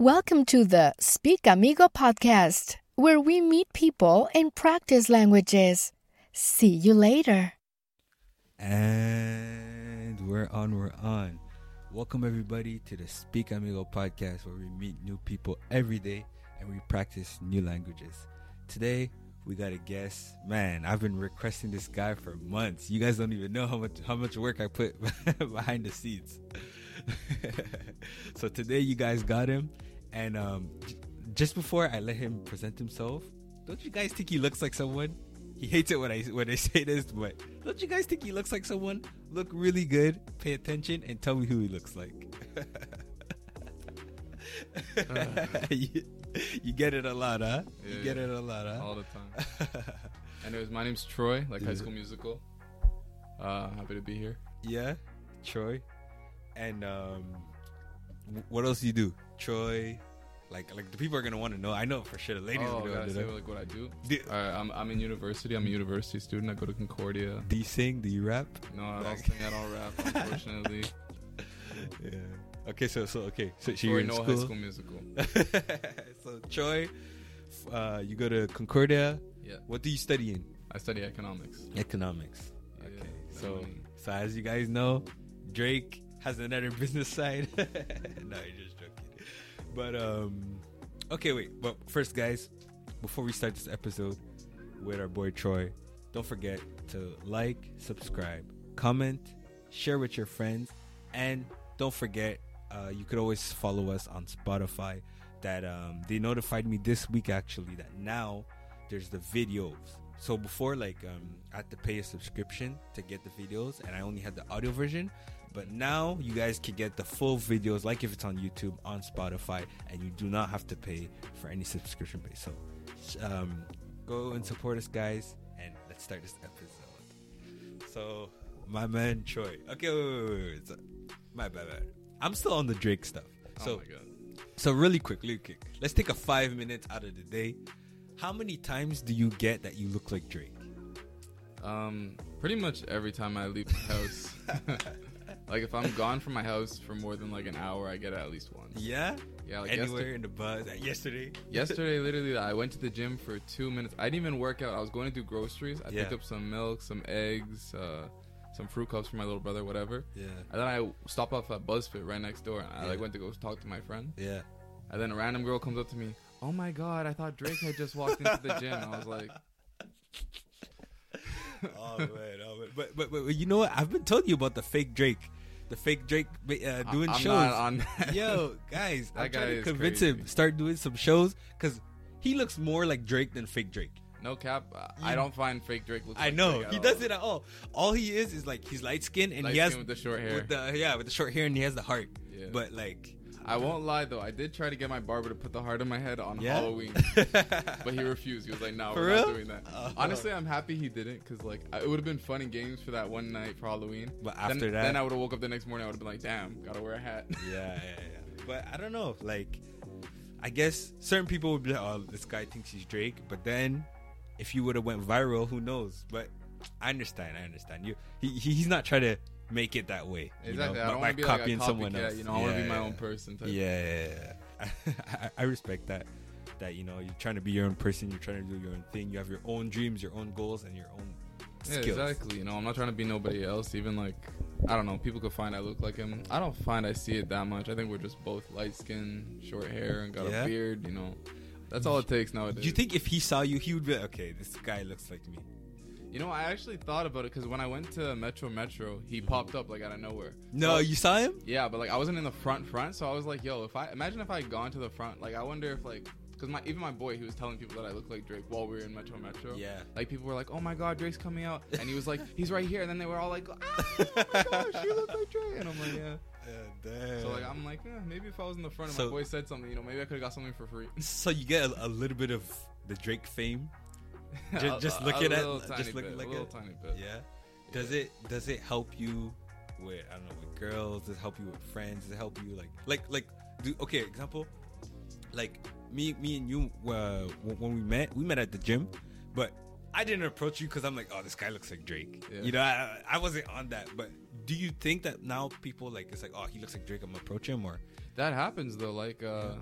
Welcome to the Speak Amigo podcast, where we meet people and practice languages. See you later. And we're on, we're on. Welcome, everybody, to the Speak Amigo podcast, where we meet new people every day and we practice new languages. Today, we got a guest. Man, I've been requesting this guy for months. You guys don't even know how much how much work I put behind the scenes. so today, you guys got him, and um, j- just before I let him present himself, don't you guys think he looks like someone? He hates it when I when I say this, but don't you guys think he looks like someone? Look really good. Pay attention and tell me who he looks like. you, you get it a lot, huh? you get yeah. it a lot, huh? all the time. Anyways, my name's Troy, like High School Musical. Uh, happy to be here. yeah, Troy. And um, what else do you do, Troy? Like, like the people are gonna want to know. I know for sure. The ladies oh, are gonna want to know. like what I do. Do, Alright, I'm I'm in university. I'm a university student. I go to Concordia. do you sing? Do you rap? No, I don't sing. I don't rap. Unfortunately, Yeah. Okay, so so okay, so, you're in no school. High School Musical. so Troy, uh, you go to Concordia. Yeah, What do you study in? I study economics. Economics. Yeah, Okay. So money. so as you guys know, Drake has another business side. no, you're just. But um okay, wait. But first guys, before we start this episode with our boy Troy, don't forget to like, subscribe, comment, share with your friends, and don't forget uh, you could always follow us on Spotify. That um, they notified me this week actually that now there's the videos. So before, like, um, I had to pay a subscription to get the videos, and I only had the audio version. But now you guys can get the full videos, like if it's on YouTube, on Spotify, and you do not have to pay for any subscription base. So, um, go and support us, guys, and let's start this episode. So, my man Troy. Okay, wait, wait, wait, wait. So, my bad, bad. I'm still on the Drake stuff. So, oh my god. so really quick, really quick. Let's take a five minutes out of the day. How many times do you get that you look like Drake? Um, pretty much every time I leave the house. like if I'm gone from my house for more than like an hour, I get it at least once. Yeah. Yeah, like Anywhere yesterday, in the buzz. uh, Yesterday. yesterday literally I went to the gym for two minutes. I didn't even work out. I was going to do groceries. I picked up some milk, some eggs, uh, some fruit cups for my little brother, whatever. Yeah. And then I stopped off at BuzzFit right next door. And I like went to go talk to my friend. Yeah. And then a random girl comes up to me. Oh my god! I thought Drake had just walked into the gym. I was like, oh man, oh man. But, but but you know what? I've been telling you about the fake Drake, the fake Drake uh, doing I'm shows. on. That. Yo, guys, I'm That trying guy to convince him start doing some shows because he looks more like Drake than fake Drake. no cap. I don't find fake Drake look. I like know he does it at all. All he is is like he's light skinned and Light he has with the short hair. with the yeah with the short hair and he has the heart. Yeah. But like I won't lie though. I did try to get my barber to put the heart on my head on Yeah? Halloween, but he refused. He was like, "No, we're real? not doing that." Oh. Honestly, I'm happy he didn't because like it would have been fun and games for that one night for Halloween. But Then- after that- then I would have woke up the next morning. I would have been like, "Damn, gotta wear a hat." yeah, yeah, yeah. But I don't know. Like, I guess certain people would be like, "Oh, this guy thinks he's Drake," but then if you would have went viral, who knows? But I understand. I understand. You, he, he- he's not trying to make it that way. you exactly. know, I don't by want to be like copying someone else. You know, I want to be my yeah. own person. Yeah. I, I respect that. That you know, you're trying to be your own person. You're trying to do your own thing. You have your own dreams, your own goals, and your own Yeah, exactly. You know, I'm not trying to be nobody else. Even like, I don't know. People could find I look like him. I don't find I see it that much. I think we're just both light skin, short hair, and got a beard. You know, that's all it takes nowadays. Do you think if he saw you, he would be like, okay? This guy looks like me. You know, I actually thought about it because when I went to Metro Metro, he popped up like out of nowhere. No, you saw him? Yeah, but like I wasn't in the front front, so I was like, yo, if I imagine if I had gone to the front, like I wonder if like, because my even my boy, he was telling people that I look like Drake while we were in Metro Metro. Yeah. Like people were like, "Oh my God, Drake's coming out," and he was like, "He's right here," and then they were all like, "Ah, oh my gosh, you look like Drake," and I'm like, "Yeah." damn. So like I'm like, yeah, maybe if I was in the front and So- my boy said something, you know, maybe I could have got something for free. So you get a, a little bit of the Drake fame. Just a- looking at- just looking bit, like a little tiny bit. Yeah. Does it does it help you with I don't know with girls? Does it help you with friends? Does it help you like like like do okay example like me me and you uh, when we met we met at the gym, but I didn't approach you because I'm like oh this guy looks like Drake. Yeah. You know I, I wasn't on that. But do you think that now people like it's like oh he looks like Drake I'm gonna approach him or That happens though. Like, uh,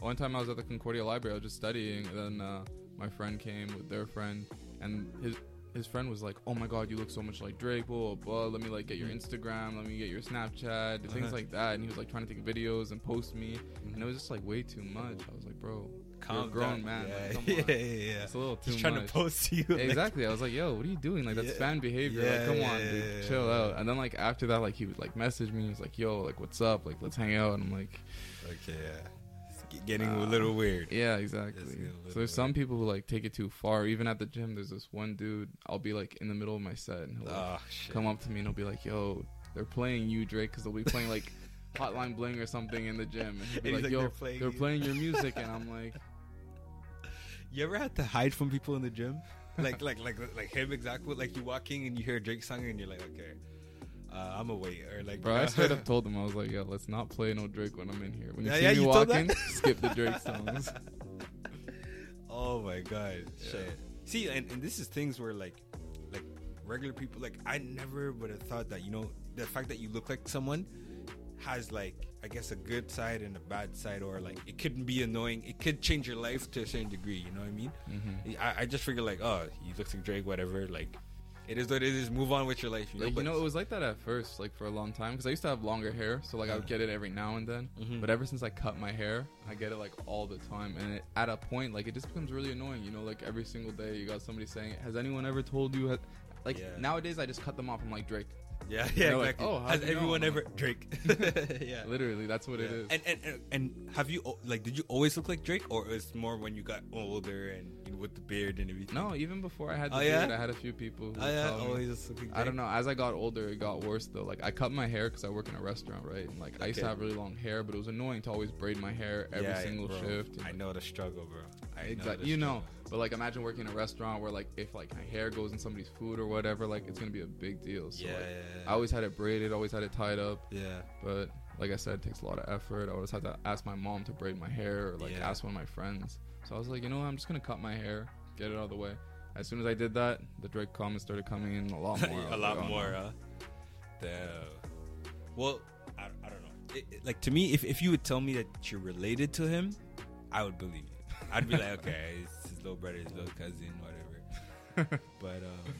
one time I was at the Concordia Library, I was just studying, and then uh, my friend came with their friend, and his his friend was like, "Oh my God, you look so much like Drake." Blah blah. blah. Let me like get your Instagram. Let me get your Snapchat. Things Uh-huh. like that. And he was like trying to take videos and post me, and it was just like way too much. I was like, "Bro, you're a grown down. man. Yeah, Like, yeah, yeah, yeah. It's a little too Just trying much." to post to you. like- exactly. I was like, "Yo, what are you doing? Like that's Yeah. fan behavior. Yeah, like, come yeah, on, dude, chill out." And then like after that, like he would like message me. He was like, "Yo, like what's up? Like let's hang out." And I'm like, Okay, yeah. Getting a little weird. "Yeah, exactly." Just get a So there's some people who like take it too far. Even at the gym, there's this one dude. I'll be like in the middle of my set, and he'll like, Oh shit. come up to me and he'll be like, "Yo, they're playing you, Drake," because they'll be playing like Hotline Bling or something in the gym, and he'll be And like, like, "Yo, "They're playing they're you." playing your music," and I'm like, You ever had to hide from people in the gym? Like, like, like, like him exactly. Like you walking and you hear Drake song and you're like, okay, uh, I'm away. Or like, "Bro, I know? straight up told him I was like, yo, let's not play no Drake when I'm in here. When you Yeah, see yeah, me you walking, skip the Drake songs." oh my god, Yeah. shit. See, and, and this is things where like, like regular people, like I never would have thought that you know the fact that you look like someone has like I guess a good side and a bad side, or like it couldn't be annoying. It could change your life to a certain degree. You know what I mean? hmm I, I just figured like, oh, he looks like Drake, whatever. Like, it is what it is. Move on with your life. You know, Like you know, it was like that at first, like for a long time, because I used to have longer hair, so like I would get it every now and then. Mhm. But ever since I cut my hair, I get it like all the time, and it, at a point, like it just becomes really annoying. You know, like every single day, you got somebody saying, "Has anyone ever told you?" ha-" Like Yeah. nowadays, I just cut them off. I'm like Drake. yeah, yeah, They're like, "Oh, has you know?" everyone ever Drake? yeah. Literally, that's what it Yeah. is. And, and and and have you like did you always look like Drake or it's more when you got older and you know, with the beard and everything? no, even before I had the Oh, yeah? beard, I had a few people. Who Oh yeah, tell oh, me- always look like Drake. I don't know. As I got older, it got worse though. Like I cut my hair because I work in a restaurant, right? And, like I used to have really long hair, but it was annoying to always braid my hair every Yeah, single bro. shift. I know the struggle, bro. I know Exactly. the You know, struggle. but like imagine working in a restaurant where like if like my hair goes in somebody's food or whatever, like it's gonna be a big deal. So yeah, like, yeah, yeah. I always had it braided, always had it tied up. yeah. But like I said, it takes a lot of effort. I always had to ask my mom to braid my hair or like Yeah. ask one of my friends. So I was like, you know what, I'm just gonna cut my hair, get it out of the way. As soon as I did that, the Drake comments started coming in a lot more. a lot like, oh, more, no. huh? Damn. Well, I, I don't know. It, it- like to me, if, if you would tell me that you're related to him, I would believe you. I'd be like, okay, it's his little brother, his little cousin, whatever. but um,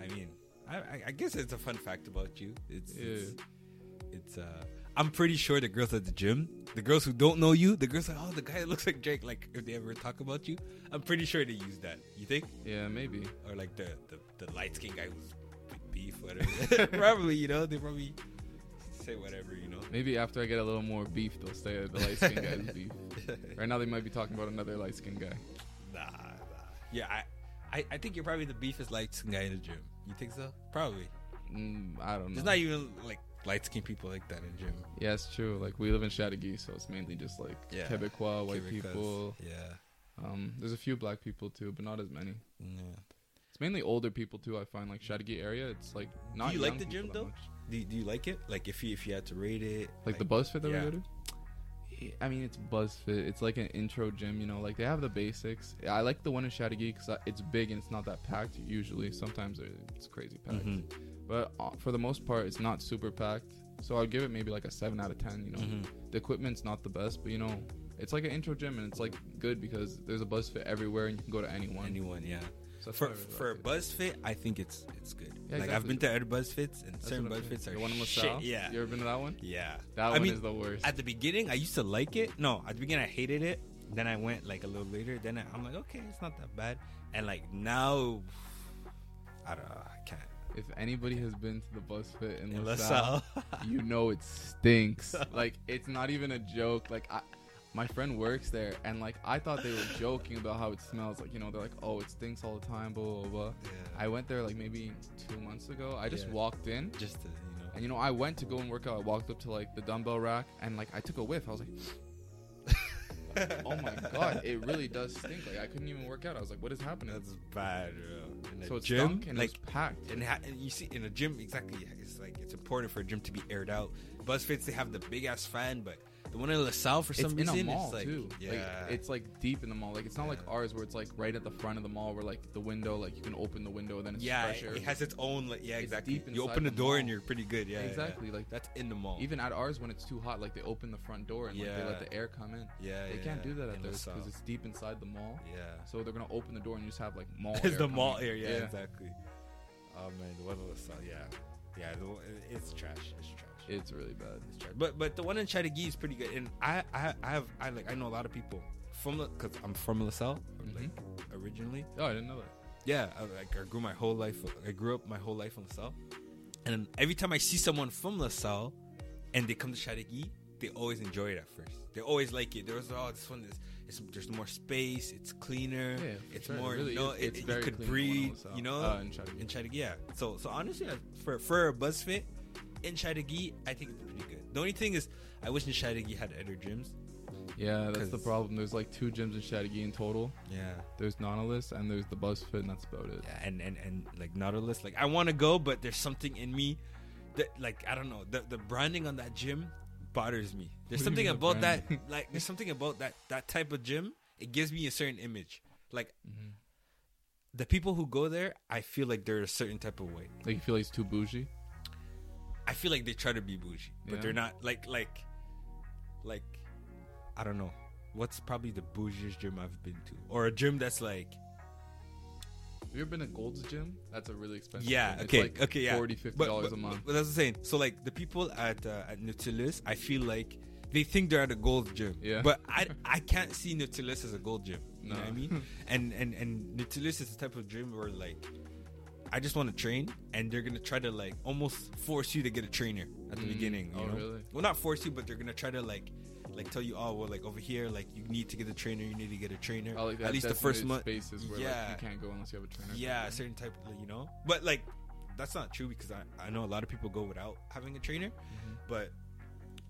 I mean, I, I, guess it's a fun fact about you. It's it's, it's uh, I'm pretty sure the girls at the gym, the girls who don't know you, the girls like, oh, the guy that looks like Drake. Like if they ever talk about you, I'm pretty sure they use that. You think? Yeah, maybe. or like the the, the light skinned guy who's beef, whatever. probably, you know, they probably say whatever, you know. Maybe after I get a little more beef, they'll say the light skinned guy's beef. Right now, they might be talking about another light skinned guy. Nah, nah. Yeah, I, I, I think you're probably the beefest light skinned guy in the gym. You think so? Probably. Mm, I don't know. There's not even like light skinned people like that in gym. yeah, it's true. Like we live in Chateauguay, so it's mainly just like Yeah. Quebecois, white people. Yeah. Um, there's a few black people too, but not as many. Yeah. It's mainly older people too. I find like Chateauguay area. It's like not. you like the gym, though? Do, do you like it? Like if you if you had to rate it, Like, the BuzzFit that yeah. we go to. I mean, it's BuzzFit. It's like an intro gym, you know. Like they have the basics. I like the one in Chateauguay because it's big and it's not that packed. Usually, sometimes it's crazy packed. Mhm. But uh, for the most part, it's not super packed. So I'd give it maybe like a seven out of ten. You know, Mhm. the equipment's not the best, but you know, it's like an intro gym and it's like good because there's a BuzzFit everywhere and you can go to anyone. Anyone, yeah. So For why I really for it. BuzzFit, I think it's it's good. Yeah, like I've been to other BuzzFits, and That's certain. BuzzFits are the one in shit. Yeah, you ever been to that one? yeah. That I one mean, is the worst. at the beginning, I used to like it. No, at the beginning, I hated it. Then I went like a little later. Then I, I'm like, okay, it's not that bad. And like now, I don't know. If anybody has been to the BuzzFit in, In LaSalle, LaSalle. you know it stinks. like it's not even a joke. Like I, my friend works there, and like I thought they were joking about how it smells. Like you know, they're like, oh, it stinks all the time. Blah blah blah. Yeah. I went there like maybe two months ago. I just Yeah. walked in, just to, you know. and you know, I went to go and work out. I walked up to like the dumbbell rack, and like I took a whiff. I was like. Oh my god, it really does stink. Like I couldn't even work out. I was like, "What is happening?" That's bad, bro. In so it gym, and like, packed. and, ha- and you see in a gym, exactly. It's like it's important for a gym to be aired out. BuzzFits they have the big ass fan, but The one in LaSalle for some it's reason in a mall it's like too. yeah, Like, it's like deep in the mall. Like it's not like ours where it's like right at the front of the mall where like the window, like you can open the window and then it's yeah, fresh air. it has its own like yeah It's exactly. deep You open the the door and you're pretty good. Yeah, yeah, exactly. yeah. Like that's in the mall. even at ours when it's too hot, like they open the front door and like, they let the air come in. yeah, They yeah, can't do that at theirs because it's deep inside the mall. yeah. So they're gonna open the door and you just have like mall. It's air the mall air, yeah, exactly. Oh man, the one in LaSalle, yeah, yeah. It's trash. It's trash. It's really bad. It's. But but the one in Chateauguay is pretty good, and I I, I have I like I know a lot of people from because I'm from LaSalle, like originally. Oh, I didn't know that. Yeah, I, like I grew my whole life. I grew up my whole life in LaSalle, and every time I see someone from LaSalle, and they come to Chateauguay, they always enjoy it at first. They always like it. There was oh this one is it's, there's more space. It's cleaner. Yeah, it's sure. It more really you know is. it, It's it- you could clean, the one in breathe. You know, Uh, in Chateauguay. in Chateauguay, yeah. So so honestly, for for a BuzzFit in Chateauguay, I think it's pretty good. The only thing is, I wish in Chateauguay had other gyms. Yeah, that's the problem. There's like two gyms in Chateauguay in total. Yeah. There's Nautilus and there's the BuzzFit, and that's about it. Yeah, and and and like Nautilus, like I want to go, but there's something in me that like I don't know the the branding on that gym bothers me. There's What do you something mean about that like there's something about that that type of gym. It gives me a certain image. Like Mhm. the people who go there, I feel like they're a certain type of way. Like you feel like it's too bougie. I feel like they try to be bougie, but Yeah. they're not. Like like like I don't know. What's probably the bougiest gym I've been to, or a gym that's like Have you ever been to Gold's Gym? That's a really expensive. Yeah, gym. Okay, like okay, yeah. 40 50 but, dollars but, a month. But that's what I'm. So like the people at uh, at Nautilus, I feel like they think they're at a gold gym. Yeah. But I I can't see Nautilus as a gold gym. You know what I mean? and and and Nautilus is the type of gym where like I just want to train, and they're gonna try to like almost force you to get a trainer at the Mm. beginning. You Oh, know? really? Well, not force you, but they're gonna try to like like tell you, oh well, like over here, like you need to get a trainer. You need to get a trainer. Oh, like at least the first month. spaces where Yeah. like, you can't go unless you have a trainer. Yeah, a certain type of you know. But like that's not true because I, I know a lot of people go without having a trainer. Mhm. But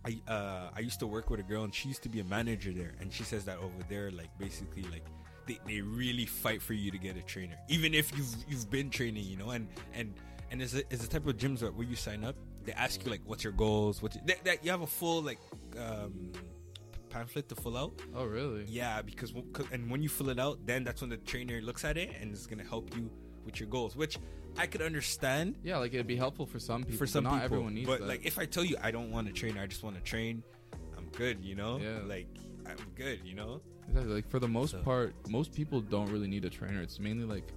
I uh I used to work with a girl and she used to be a manager there and she says that over there like basically like they, they really fight for you to get a trainer. Even if you've you've been training, you know, and and and it's a, it's a type of gyms where, where you sign up, they ask you like what's your goals, what that, that you have a full like um pamphlet to fill out. Oh, really? Yeah, because and when you fill it out, then that's when the trainer looks at it and is gonna help you with your goals, which I could understand Yeah, like it'd be helpful for some people. for some not people. everyone needs but that. like, if I tell you I don't want to train, I just want to train, I'm good. You know, Yeah. like I'm good. You know, Exactly. Like for the most So- part, most people don't really need a trainer. It's mainly like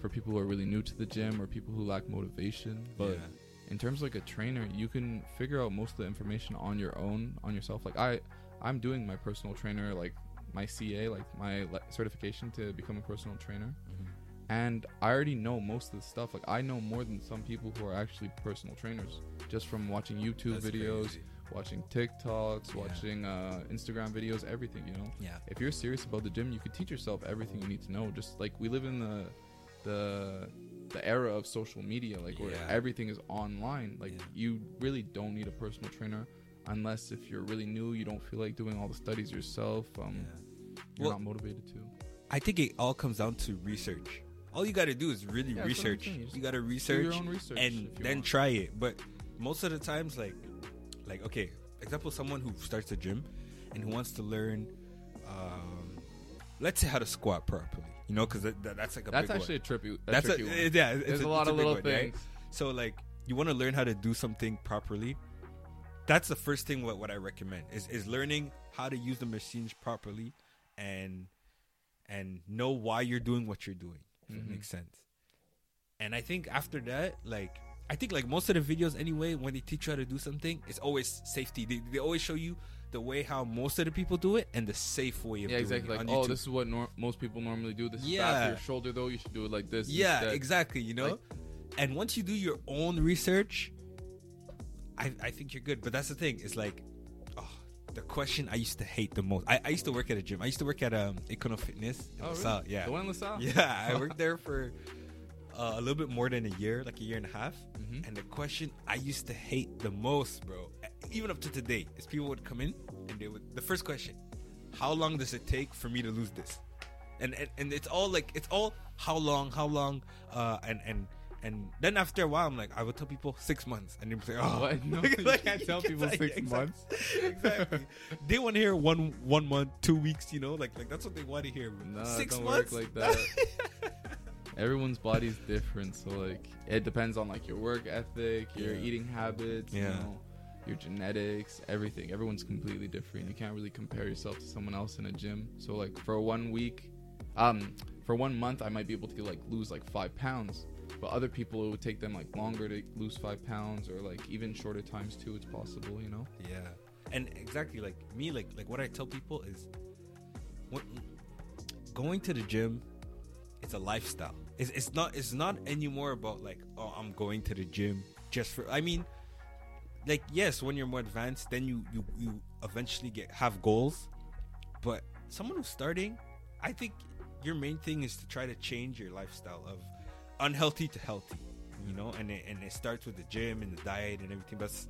for people who are really new to the gym or people who lack motivation. But Yeah. in terms of like a trainer, you can figure out most of the information on your own, on yourself. Like I, I'm doing my personal trainer, like my CA, like my le- certification to become a personal trainer. Mm-hmm. And I already know most of the stuff. Like I know more than some people who are actually personal trainers just from watching YouTube That's videos, crazy. Watching TikToks, Yeah. watching uh, Instagram videos, everything. You know Yeah, if you're serious about the gym, you could teach yourself everything you need to know. Just like we live in the the the era of social media, like where Yeah. everything is online. Like Yeah. you really don't need a personal trainer unless if you're really new, you don't feel like doing all the studies yourself. Um, you're Well- not motivated to. I think it all comes down to research. All you got to do is really Yeah, that's what I'm research. You You got to Do research your own research and then want. try it. But most of the times, like, like okay, example, someone who starts a gym and who wants to learn, um, let's say how to squat properly. You know, because that, that- that's like a That's actually one. a trippy. A that's a, one. yeah. It's There's a, a, lot of little one, right? things. So like, you want to learn how to do something properly. That's the first thing. What what I recommend is is learning how to use the machines properly, and and know why you're doing what you're doing. If Mhm. it makes sense. And I think after that, like I think like most of the videos anyway, when they teach you how to do something, it's always safety. They, they always show you the way how most of the people do it and the safe way of Yeah, doing exactly. it Like, oh, YouTube. this is what nor- most people normally do. This is Yeah. for your shoulder, though. You should do it like this. Yeah, instead. exactly. You know, Like- and once you do your own research, I I think you're good. But that's the thing. It's like, oh, the question I used to hate the most. I, I used to work at a gym. I used to work at um Econo Fitness. in Oh, LaSalle. really? Yeah, The one in LaSalle? yeah. I worked there for uh, a little bit more than a year, like a year and a half. Mhm. And the question I used to hate the most, bro, even up to today, is people would come in and they would the first question, how long does it take for me to lose this? And and, and it's all like it's all how long, how long, uh, and and And then after a while, I'm like, I would tell people six months, and they'd say, "Oh, What? No, Like, you like, can't tell people like, six exactly. months. exactly. They want to hear one one month, two weeks. You know, like like that's what they want to hear. Nah, six don't months work like that. Everyone's body's different, so like it depends on like your work ethic, your Yeah. eating habits, you Yeah. know, your genetics, everything. Everyone's completely different. You can't really compare yourself to someone else in a gym. So like for one week, um, for one month, I might be able to like lose like five pounds, but other people it would take them like longer to lose five pounds, or like even shorter times too. It's possible, you know. Yeah, and exactly like me, like like what I tell people is, what, going to the gym, it's a lifestyle. It's, it's not it's not anymore about like oh I'm going to the gym just for. I mean, like yes, when you're more advanced, then you you you eventually get have goals, but someone who's starting, I think your main thing is to try to change your lifestyle of unhealthy to healthy, you know, and it, and it starts with the gym and the diet and everything. But that's,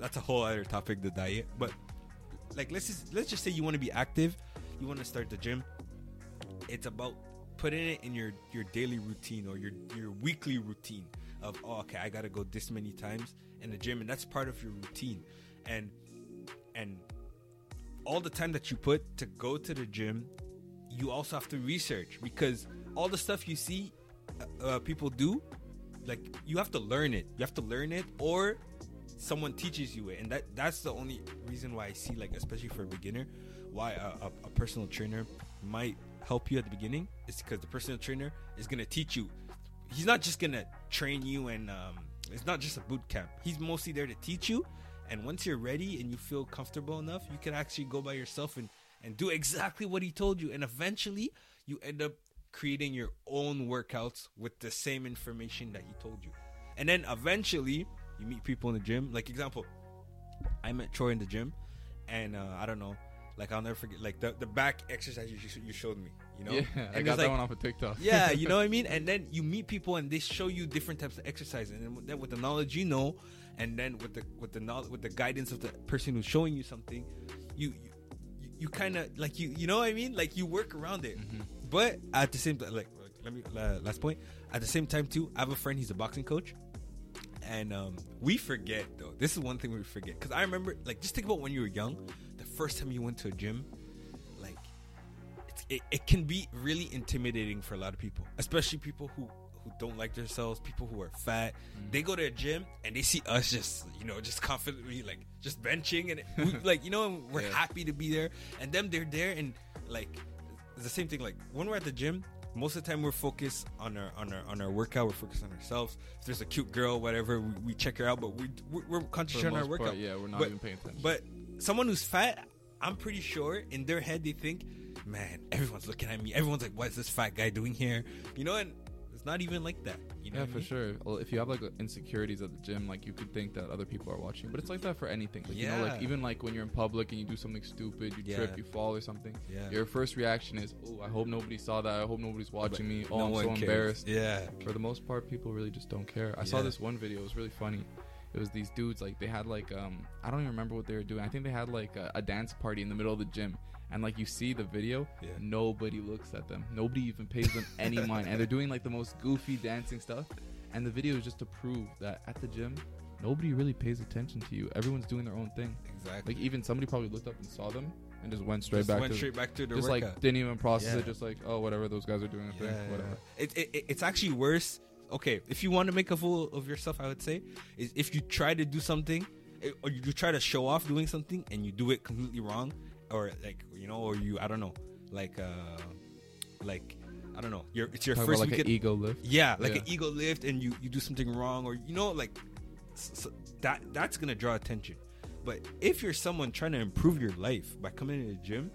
that's a whole other topic, the diet. But like let's just let's just say you want to be active, you want to start the gym. It's about putting it in your your daily routine or your your weekly routine of oh okay I gotta go this many times in the gym and that's part of your routine. And and all the time that you put to go to the gym you also have to research because all the stuff you see uh, uh, people do like you have to learn it. You have to learn it or someone teaches you it. And that that's the only reason why i see like especially for a beginner why a, a, a personal trainer might help you at the beginning is because the personal trainer is to teach you. He's not just to train you and um, it's not just a boot camp. He's mostly there to teach you and once you're ready and you feel comfortable enough you can actually go by yourself and and do exactly what he told you. And eventually you end up creating your own workouts with the same information that he told you. And then eventually you meet people in the gym. Like example i met troy in the gym and uh, i don't know like i'll never forget like the, the back exercise you, you showed me you know yeah, And I got that like- one off of TikTok. yeah, you know what I mean. And then you meet people, and they show you different types of exercise, and then, with the knowledge you know, and then with the with the knowledge with the guidance of the person who's showing you something, you you, you kind of like you you know what I mean. Like you work around it, but at the same time, like let me la- last point. At the same time too, I have a friend. He's a boxing coach. And um, we forget though. This is one thing we forget because I remember, like, just think about when you were young. First time you went to a gym, like, it's, it, it can be really intimidating for a lot of people, especially people who who don't like themselves, people who are fat. Mm. They go to a gym and they see us just, you know, just confidently like just benching and we, like, you know, and we're Yeah. happy to be there. And them, they're there and like it's the same thing. Like when we're at the gym, most of the time we're focused on our on our on our workout. We're focused on ourselves. If there's a cute girl, whatever, we, we check her out. But we we're, we're on our workout. part, yeah, we're not But- even paying attention. But someone who's fat, I'm pretty sure in their head they think, man, everyone's looking at me. Everyone's like, what is this fat guy doing here? You know, and it's not even like that. You know yeah, I for mean? sure. Well, if you have like insecurities at the gym, like you could think that other people are watching, but it's like that for anything. Like, You know, like even like when you're in public and you do something stupid, you Yeah. trip, you fall or something. Yeah. Your first reaction is, "Oh, I hope nobody saw that. I hope nobody's watching me. Oh, No I'm so cares. embarrassed." Yeah. For the most part, people really just don't care. I saw this one video. It was really funny. It was these dudes like they had like um I don't even remember what they were doing. I think they had like a, a dance party in the middle of the gym. And like you see the video, Yeah. nobody looks at them. Nobody even pays them any mind. And they're doing like the most goofy dancing stuff. And the video is just to prove that at the gym, nobody really pays attention to you. Everyone's doing their own thing. Exactly. Like even somebody probably looked up and saw them and just went straight just back went to straight back to the just workout. like didn't even process Yeah. it. Just like oh whatever those guys are doing a thing, Yeah, whatever. It, it- it's actually worse. Okay, if you want to make a fool of yourself, I would say is if you try to do something, eh, or you try to show off doing something and you do it completely wrong, or like you know, or you I don't know, like uh, like I don't know, your it's your Talk first like weekend. ego lift. yeah, like Yeah. an ego lift, and you you do something wrong, or you know, like s s- that that's gonna draw attention. But if you're someone trying to improve your life by coming to the gym,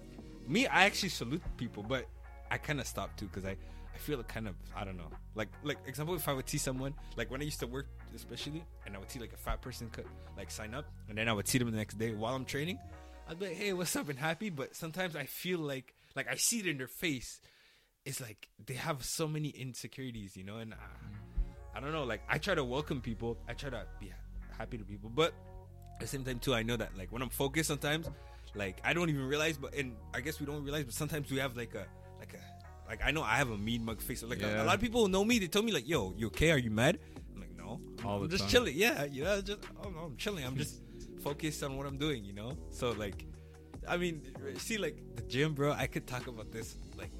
me, I actually salute people, but I kind of stop too because I I feel it kind of I don't know, like like example, if I would see someone like when I used to work, especially, and I would see like a fat person cut like sign up, and then I would see them the next day while I'm training. I'd be like, hey, what's up, and happy. But sometimes I feel like like I see it in their face it's like they have so many insecurities, you know, and uh, I don't know. Like I try to welcome people, I try to be happy to people, but at the same time too, I know that like when I'm focused, sometimes like I don't even realize, but and I guess we don't realize, but sometimes we have like a like I know I have a mean mug face. Like a, a lot of people who know me, they tell me like, "Yo, you okay? Are you mad?" I'm like, "No, All the I'm just chilling. Yeah, you know, just oh, no, I'm chilling. I'm just focused on what I'm doing. You know, so like, I mean, see, like the gym, bro. I could talk about this like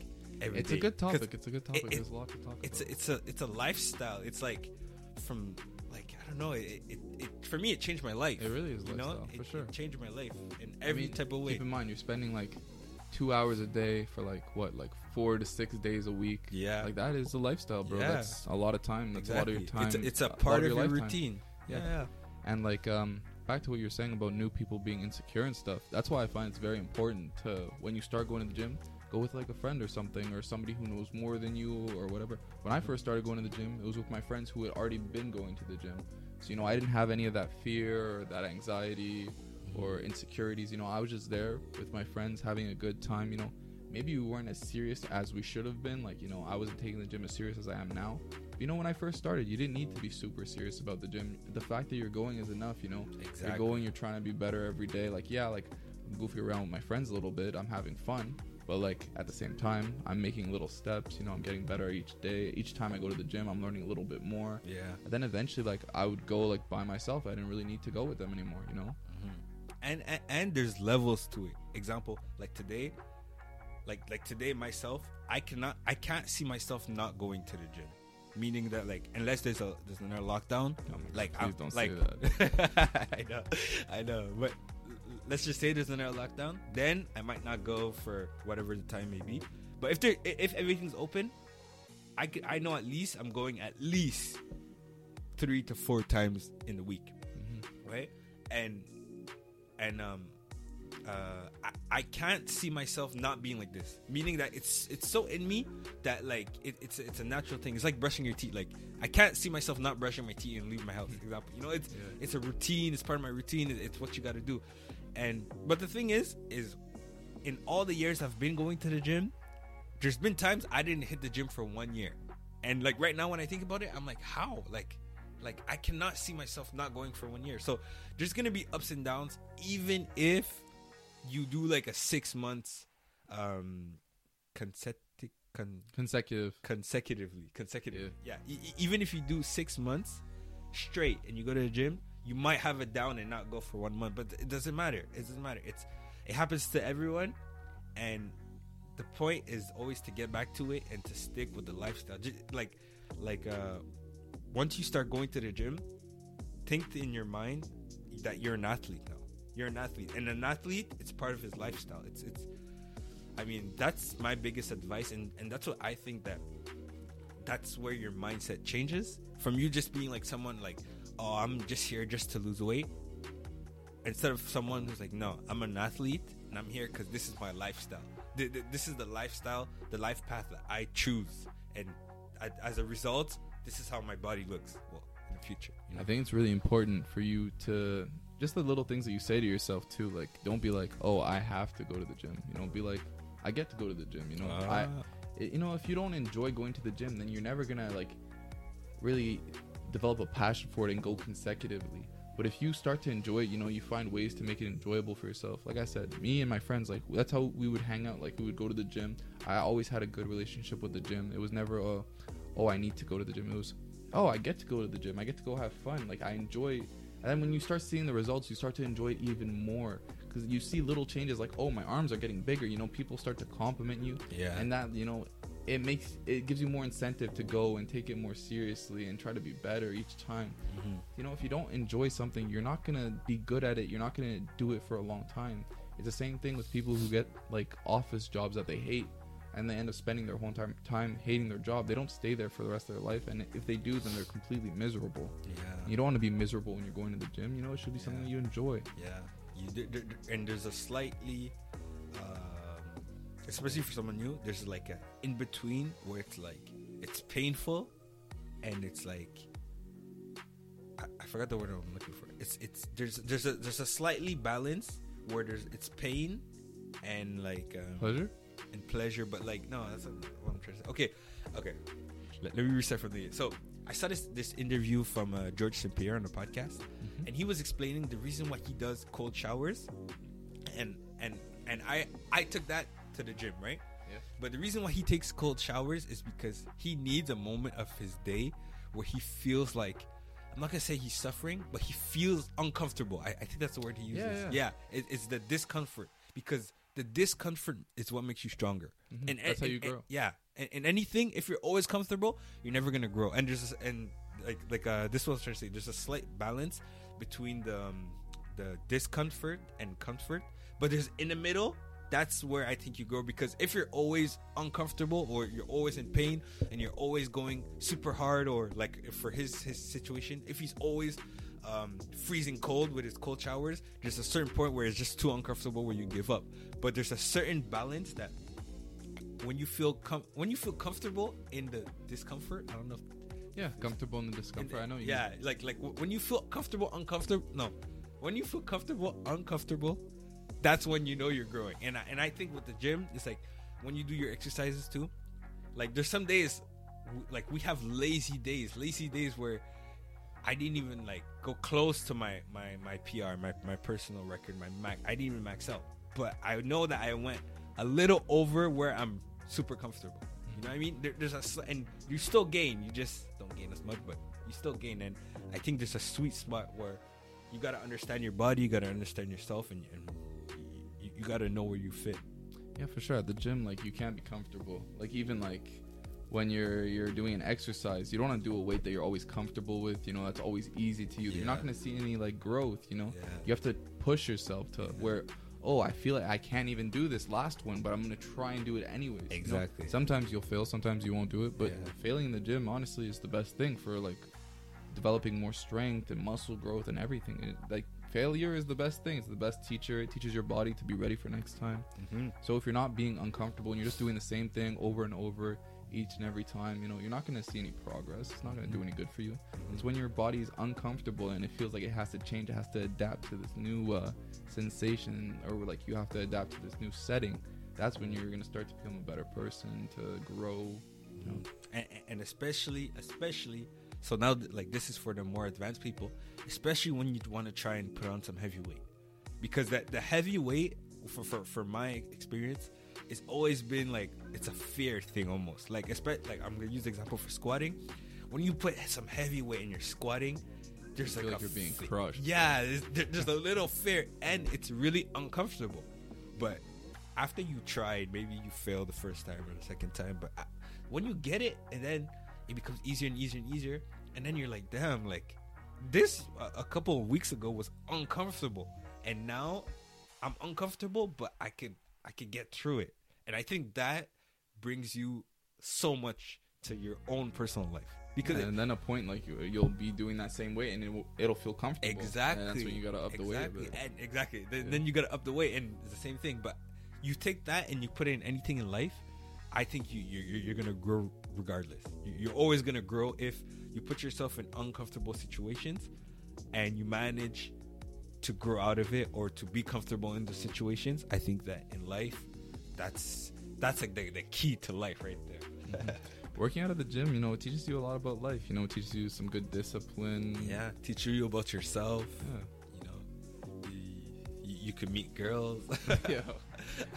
every It's a day, good 'cause topic. It's a good topic. it- There's a lot to talk It's about. a, it's a it's a lifestyle. It's like from like I don't know. It, it, it for me it changed my life. It really is you know, it, sure. It changed my life in I every mean, type of way. Keep in mind, you're spending like two hours a day for like what, like four to six days a week. Yeah. Like that is a lifestyle, bro. Yeah. That's a lot of time. That's a lot of your time. It's a, it's a part of your, lifetime. routine. Yeah. Yeah. yeah. And like um back to what you were saying about new people being insecure and stuff. That's why I find it's very important to when you start going to the gym, go with like a friend or something or somebody who knows more than you or whatever. When I first started going to the gym, it was with my friends who had already been going to the gym. So you know, I didn't have any of that fear or that anxiety or insecurities. You know, I was just there with my friends having a good time, you know. Maybe we weren't as serious as we should have been. Like, you know, I wasn't taking the gym as serious as I am now. But, you know, when I first started, you didn't need to be super serious about the gym. The fact that you're going is enough, you know. Exactly. You're going, you're trying to be better every day. Like, yeah, like I'm goofing around with my friends a little bit. I'm having fun. But like at the same time, I'm making little steps. You know, I'm getting better each day. Each time I go to the gym, I'm learning a little bit more. Yeah. And then eventually, like I would go like by myself. I didn't really need to go with them anymore. You know. And, and and there's levels to it. Example, like today, like like today myself, I cannot I can't see myself not going to the gym. Meaning that like unless there's a there's another lockdown, Oh God, like please I'm, don't like say I know, I know, but let's just say there's another lockdown, then I might not go for whatever the time may be. But if there if everything's open, I could, I know at least I'm going at least three to four times in the week mm-hmm. right? And and um uh I, I can't see myself not being like this. Meaning that it's it's so in me that like it, it's it's a natural thing. It's like brushing your teeth. Like I can't see myself not brushing my teeth and leaving my house. Example, you know, it's Yeah. it's a routine. It's part of my routine. It's what you got to do. And but the thing is, is in all the years I've been going to the gym, there's been times I didn't hit the gym for one year. And like right now when I think about it, I'm like, how? Like like I cannot see myself not going for one year. So there's gonna be ups and downs, even if you do like a six months um consecutive con- Consecutive. consecutively consecutive yeah, E- e- even if you do six months straight and you go to the gym you might have it down and not go for one month but it doesn't matter. It doesn't matter. It's it happens to everyone and the point is always to get back to it and to stick with the lifestyle. Ju- like like uh once you start going to the gym think in your mind that you're an athlete now. You're an athlete. And an athlete it's part of his lifestyle. It's it's I mean, that's my biggest advice, and, and that's what I think that that's where your mindset changes from you just being like someone like, oh, I'm just here just to lose weight, instead of someone who's like, no, I'm an athlete and I'm here because this is my lifestyle. Th- th- This is the lifestyle, the life path that I choose, and as a result, this is how my body looks. Well, in the future, you know? I think it's really important for you to just the little things that you say to yourself too. Like, don't be like, "Oh, I have to go to the gym." You know, be like, "I get to go to the gym." You know, I, Ah. it- you know, if you don't enjoy going to the gym, then you're never gonna like really develop a passion for it and go consecutively. But if you start to enjoy it, you know, you find ways to make it enjoyable for yourself. Like I said, me and my friends, like that's how we would hang out. Like we would go to the gym. I always had a good relationship with the gym. It was never a, oh, I need to go to the gym. It was, oh, I get to go to the gym. I get to go have fun. Like I enjoy. And then when you start seeing the results, you start to enjoy it even more because you see little changes. Like, oh, my arms are getting bigger. You know, people start to compliment you Yeah. and that you know it makes it gives you more incentive to go and take it more seriously and try to be better each time Mm-hmm. you know if you don't enjoy something you're not gonna be good at it you're not gonna do it for a long time it's the same thing with people who get like office jobs that they hate and they end up spending their whole time time hating their job they don't stay there for the rest of their life and if they do then they're completely miserable yeah. you don't want to be miserable when you're going to the gym you know it should be something Yeah. you enjoy Yeah, you and there's a slightly, um, especially for someone new, there's like a in between where it's like it's painful, and it's like I, I forgot the word I'm looking for. It's it's there's there's a there's a slightly balance where there's it's pain and like um, pleasure and pleasure, but like no, that's not what I'm trying to say. Okay, okay. Let, let me reset from the so I saw this this interview from uh, George St. Pierre on the podcast, and he was explaining the reason why he does cold showers, and and and I I took that to the gym, right? Yeah. But the reason why he takes cold showers is because he needs a moment of his day where he feels like I'm not gonna say he's suffering, but he feels uncomfortable. I, I think that's the word he uses. Yeah, Yeah, yeah. it, it's the discomfort because the discomfort is what makes you stronger. Mhm. And That's how you and- grow. yeah, and, and anything, if you're always comfortable, you're never gonna grow. And there's this, and like like uh, this was trying to say, there's a slight balance between the um, the discomfort and comfort, but there's in the middle. That's where I think you grow because if you're always uncomfortable or you're always in pain and you're always going super hard or like for his his situation, if he's always um, freezing cold with his cold showers, there's a certain point where it's just too uncomfortable where you give up. But there's a certain balance that when you feel com- when you feel comfortable in the discomfort, I don't know. If, Yeah, comfortable in the in discomfort. the- I know. You yeah, like like w- when you feel comfortable, uncomfortable. No, when you feel comfortable, uncomfortable, that's when you know you're growing. And I, and I think with the gym, it's like when you do your exercises too. Like there's some days, w- like we have lazy days, lazy days where I didn't even like go close to my my my PR, my my personal record, my max. I didn't even max out, but I know that I went a little over where I'm super comfortable. You know what I mean? There, there's a and you still gain. You just don't gain as much, but you still gain. And I think there's a sweet spot where you gotta understand your body, you gotta understand yourself, and, and you, you gotta know where you fit. Yeah, for sure. At the gym, like you can't be comfortable. Like even like when you're you're doing an exercise, you don't want to do a weight that you're always comfortable with. You know, that's always easy to you. You're not gonna see any like growth. You know, Yeah. you have to push yourself to where. Oh, I feel like I can't even do this last one, but I'm gonna try and do it anyways. you know? Exactly. Sometimes you'll fail, sometimes you won't do it, but Yeah. failing in the gym honestly is the best thing for like developing more strength and muscle growth and everything. It, like failure is the best thing. It's the best teacher. It teaches your body to be ready for next time. Mm-hmm. So if you're not being uncomfortable and you're just doing the same thing over and over each and every time, you know, you're not going to see any progress. It's not going to do any good for you. It's when your body is uncomfortable and it feels like it has to change, it has to adapt to this new uh, sensation or like you have to adapt to this new setting. That's when you're going to start to become a better person, to grow, you know. and, and especially especially so now like this is for the more advanced people especially when you want to try and put on some heavy weight because that the heavy weight for, for for my experience it's always been like it's a fear thing almost. Like especially like i'm gonna use the example for squatting. When you put some heavy weight and you're squatting there's like, like a you're being fe- crushed. yeah there's, there's a little fear and it's really uncomfortable. But after you tried maybe you failed the first time or the second time but uh, when you get it and then it becomes easier and easier and easier and then you're like damn like this a, a couple of weeks ago was uncomfortable. And now i'm uncomfortable but i can i can get through it and i think that brings you so much to your own personal life because it- and then a point like you, you'll be doing that same way and it will, it'll feel comfortable. Exactly. And that's when you gotta up the weight exactly. And exactly. Then, Yeah. then you gotta up the weight, and it's the same thing. But you take that and you put it in anything in life. I think you you're, you're gonna grow regardless. You- You're always gonna grow if you put yourself in uncomfortable situations, and you manage to grow out of it or to be comfortable in the situations. I think that in life, that's that's like the, the key to life right there. Mm-hmm. Working out at the gym, you know, it teaches you a lot about life. You know, it teaches you some good discipline. yeah, teach you about yourself. Yeah. You know, you, you can meet girls. yeah,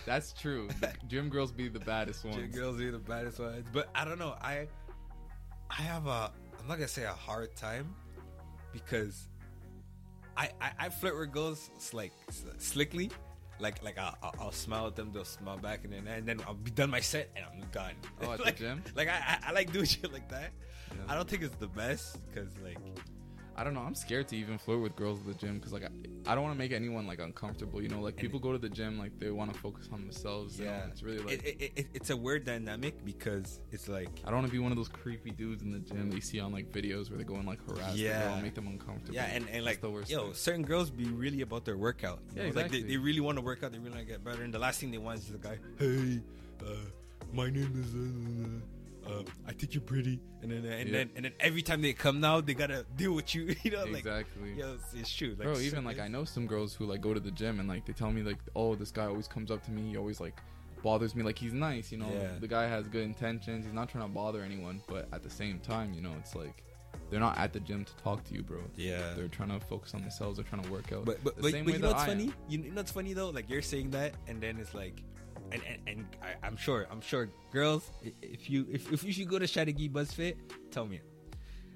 that's true. Gym girls be the baddest ones. Gym girls be the baddest ones. But I don't know. I I have a I'm not gonna say a hard time because I I, I flirt with girls like slickly. Like like I'll, I'll, I'll smile at them, they'll smile back, and then and then I'll be done my set and I'm done. Oh, at the like, gym? Like I, I I like doing shit like that. Yeah. I don't think it's the best because like I don't know. I'm scared to even flirt with girls at the gym because like I, I don't want to make anyone like uncomfortable. You know, like people go to the gym like they want to focus on themselves. you know? yeah, it's really like it, it, it, it's a weird dynamic because it's like I don't want to be one of those creepy dudes in the gym that you see on like videos where they go and like harass the Yeah. and make them uncomfortable. Yeah, and, and like the worst yo, thing. certain girls be really about their workout. You Yeah, know? Like they, they really want to work out, they really want to get better, and the last thing they want is the guy, hey, uh, my name is, uh, uh, I think you're pretty, and then and Yeah. then and then every time they come now, they gotta deal with you. You know, like exactly. yo, it's, it's true. Like, Bro, even like I know some girls who like go to the gym and like they tell me like, oh, this guy always comes up to me. He always like bothers me. Like he's nice, you know. Yeah. The guy has good intentions. He's not trying to bother anyone, but at the same time, you know, it's like they're not at the gym to talk to you, bro. yeah. They're trying to focus on themselves. They're trying to work out. But but, but, but you know what's I am. funny? You know what's funny though? Like you're saying that, and then it's like, and and, and I, I'm sure I'm sure girls, if you if, if you should go to Chateauguay BuzzFit, tell me.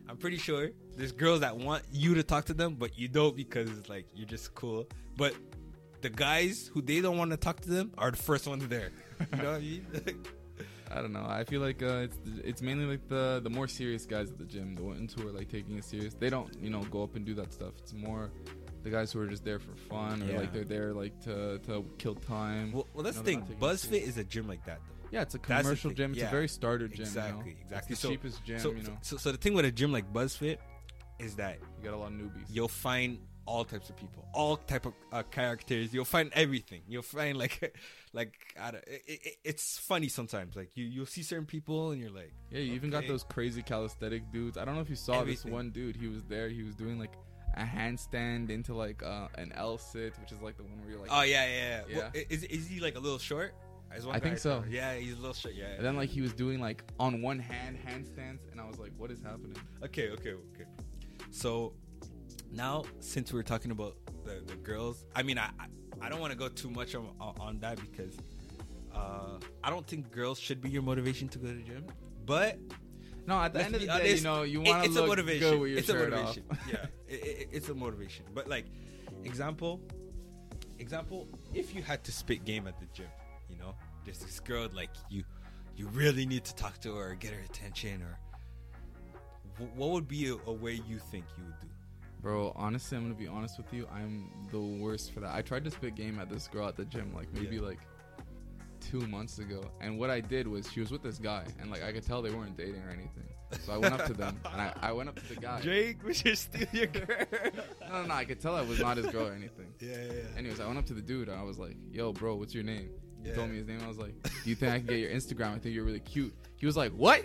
I'm pretty sure there's girls that want you to talk to them, but you don't because like you're just cool. But the guys who they don't want to talk to them are the first ones there. You know what I mean? I don't know. I feel like uh, it's it's mainly like the the more serious guys at the gym, the ones who are like taking it serious. They don't you know go up and do that stuff. It's more the guys who are just there for fun or Yeah. like they're there like to to kill time. well, well, that's the thing. not taking it BuzzFit is a gym like that, though. yeah, it's a commercial gym. It's Yeah. a very starter gym. Exactly, you know? exactly. It's the So- cheapest gym. so, you know, so, so the thing with a gym like BuzzFit is that you got a lot of newbies. you'll find all types of people, all type of uh, characters. You'll find everything. You'll find like, like I don't, it, it, it's funny sometimes. Like you, you'll see certain people and you're like, Yeah, you even got those crazy calisthenic dudes. I don't know if you saw Everything. this one dude. He was there. He was doing like a handstand into like uh, an L sit, which is like the one where you're like. oh yeah, yeah. yeah. Well, is is he like a little short? I think so. Yeah, he's a little short. Yeah. And then like he was doing like on one hand handstands, and I was like, "What is happening?" Okay, okay, okay. So now, since we're talking about the, the girls, I mean, I I, I don't want to go too much on, on on that because uh, I don't think girls should be your motivation to go to the gym. But No, at the let's end of the day, honest, you know, you it- want to look a motivation. good with your it's a shirt motivation. off. yeah, it, it, it's a motivation. But like, example, example, if you had to spit game at the gym, you know, there's this girl like you, you really need to talk to her or get her attention or. wh- What would be a, a way you think you would do? Bro, honestly, I'm gonna be honest with you. I'm the worst for that. I tried to spit game at this girl at the gym, like maybe Yeah. like two months ago, and what I did was she was with this guy, and like I could tell they weren't dating or anything. So I went up to them, and I, I went up to the guy. Drake, we should steal your girl. No, no, no, I could tell I was not his girl or anything. yeah, yeah, yeah. Anyways, I went up to the dude, and I was like, "Yo, bro, what's your name?" He Yeah. told me his name. I was like, "Do you think I can get your Instagram? I think you're really cute." He was like, "What?"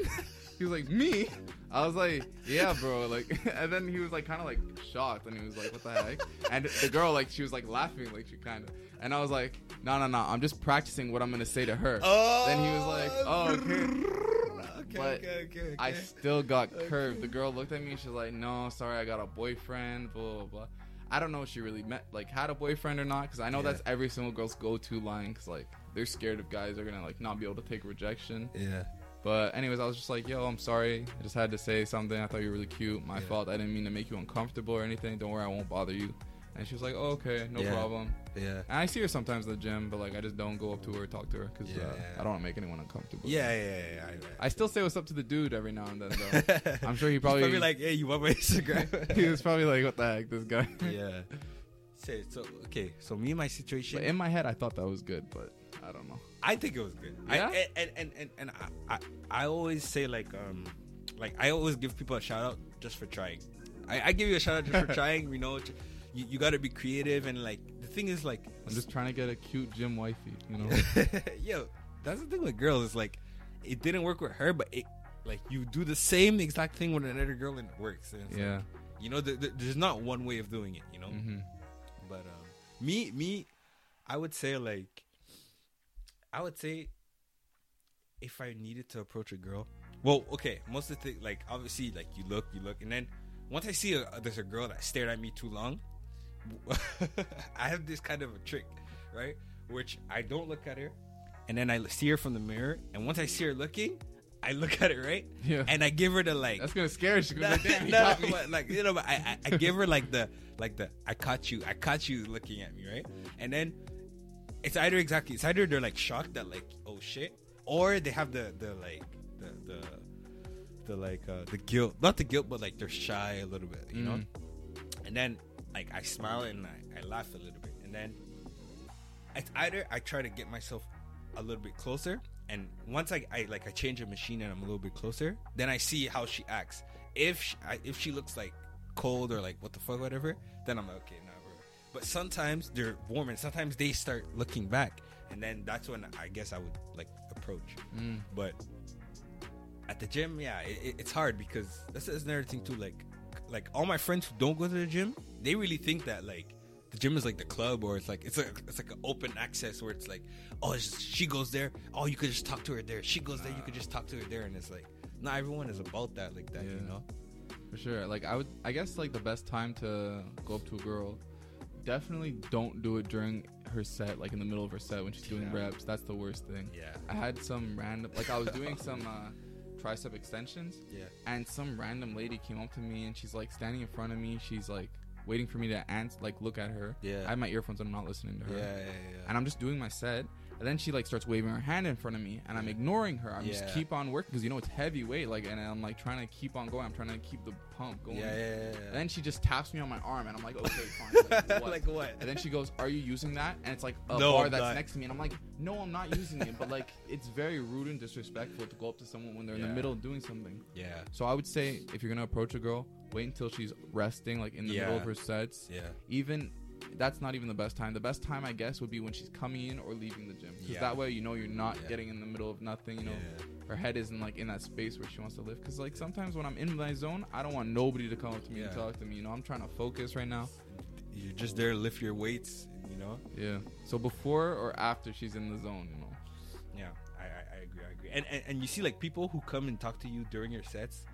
He was like, "Me?" I was like, "Yeah, bro." Like, and then he was like, kind of like shocked, and he was like, "What the heck?" And the girl, like, she was like laughing, like she kind of. And I was like, "No, no, no. I'm just practicing what I'm gonna say to her." Oh, Then he was like, oh. "Oh, okay." okay, But okay, okay, okay. I still got curved. The girl looked at me. She's like, "No, sorry, I got a boyfriend." Blah blah. blah. I don't know if she really met like had a boyfriend or not because I know Yeah. that's every single girl's go-to line because like they're scared of guys are gonna like not be able to take rejection. yeah. But anyways, I was just like, "Yo, I'm sorry. I just had to say something. I thought you were really cute. My Yeah. fault. I didn't mean to make you uncomfortable or anything. Don't worry, I won't bother you." And she was like, "Oh, okay, no Yeah. problem." Yeah. And I see her sometimes in the gym, but like I just don't go up to her or talk to her because Yeah, uh, yeah. I don't want to make anyone uncomfortable. Yeah, yeah, yeah. I still say what's up to the dude every now and then though. I'm sure he probably, probably like, hey, you want my Instagram? he was probably like, "What the heck, this guy?" yeah. Say so. Okay, so me and my situation. But in my head, I thought that was good, but I don't know. I think it was good. Yeah? I, and and and, and I, I I always say like um like I always give people a shout out just for trying. I, I give you a shout out just for trying. You know, you, you got to be creative and like the thing is like I'm just trying to get a cute gym wifey, you know. yo that's the thing with girls is like it didn't work with her but it like you do the same exact thing with another girl and it works and it's yeah. like, you know th- th- there's not one way of doing it you know hmm but um, me, me, I would say like, I would say, if I needed to approach a girl, well, okay, most of the thing, like obviously, like you look, you look, and then once I see a, there's a girl that stared at me too long, I have this kind of a trick, right? Which I don't look at her, and then I see her from the mirror, and once I see her looking, I look at her, right? Yeah. And I give her the like, That's gonna scare her. She's gonna no, like, damn, he no, but, like you know, but I, I I give her like the like the I caught you, I caught you looking at me, right? And then it's either exactly it's either they're like shocked that like oh shit, or they have the the like the the the like uh the guilt, not the guilt, but like they're shy a little bit, you know. Mm. And then like I smile and I, I laugh a little bit, and then it's either I try to get myself a little bit closer, and once I, I like I change a machine and I'm a little bit closer, then I see how she acts. If she, I, if she looks like cold or like what the fuck whatever, then I'm like okay. But sometimes they're warm, and sometimes they start looking back, and then that's when I guess I would like approach. Mm. But at the gym, yeah, it, it- it's hard because that's, that's another thing too. Like, like all my friends who don't go to the gym, they really think that like the gym is like the club, or it's like it's a it's like an open access where it's like, oh, it's just, she goes there, oh, you could just talk to her there. She goes there, you could just talk to her there, and it's like not everyone is about that like that, you know? For sure. Like I would I guess like the best time to go up to a girl, definitely don't do it during her set, like in the middle of her set when she's doing Yeah. reps. That's the worst thing. Yeah. I had some random like I was doing some uh tricep extensions, Yeah. and some random lady came up to me and she's like standing in front of me. She's like waiting for me to answer, like look at her. Yeah. I have my earphones on. I'm not listening to her. Yeah, yeah, yeah. And I'm just doing my set. And then she like starts waving her hand in front of me, and I'm ignoring her. I'm Yeah. just keep on working because you know it's heavy weight. Like, and I'm like trying to keep on going. I'm trying to keep the pump going. yeah, yeah, yeah, yeah. And then she just taps me on my arm, and I'm like, okay, fine. Like, what? like what? And then she goes, "Are you using that?" And it's like a No, bar I'm that's not. next to me, and I'm like, "No, I'm not using it." But like, it's very rude and disrespectful to go up to someone when they're in Yeah. the middle of doing something. Yeah. So I would say if you're gonna approach a girl, wait until she's resting, like in the middle of her sets. Yeah. Even that's not even the best time. The best time, I guess, would be when she's coming in or leaving the gym, because Yeah. that way you know you're not Yeah. getting in the middle of nothing. You know, Yeah. her head isn't like in that space where she wants to lift. Because like sometimes when I'm in my zone, I don't want nobody to come up to me and talk to me. You know, I'm trying to focus right now. You're just there to lift your weights, you know? Yeah. So before or after she's in the zone, you know. Yeah, I, I, I agree. I agree. And, and and you see like people who come and talk to you during your sets.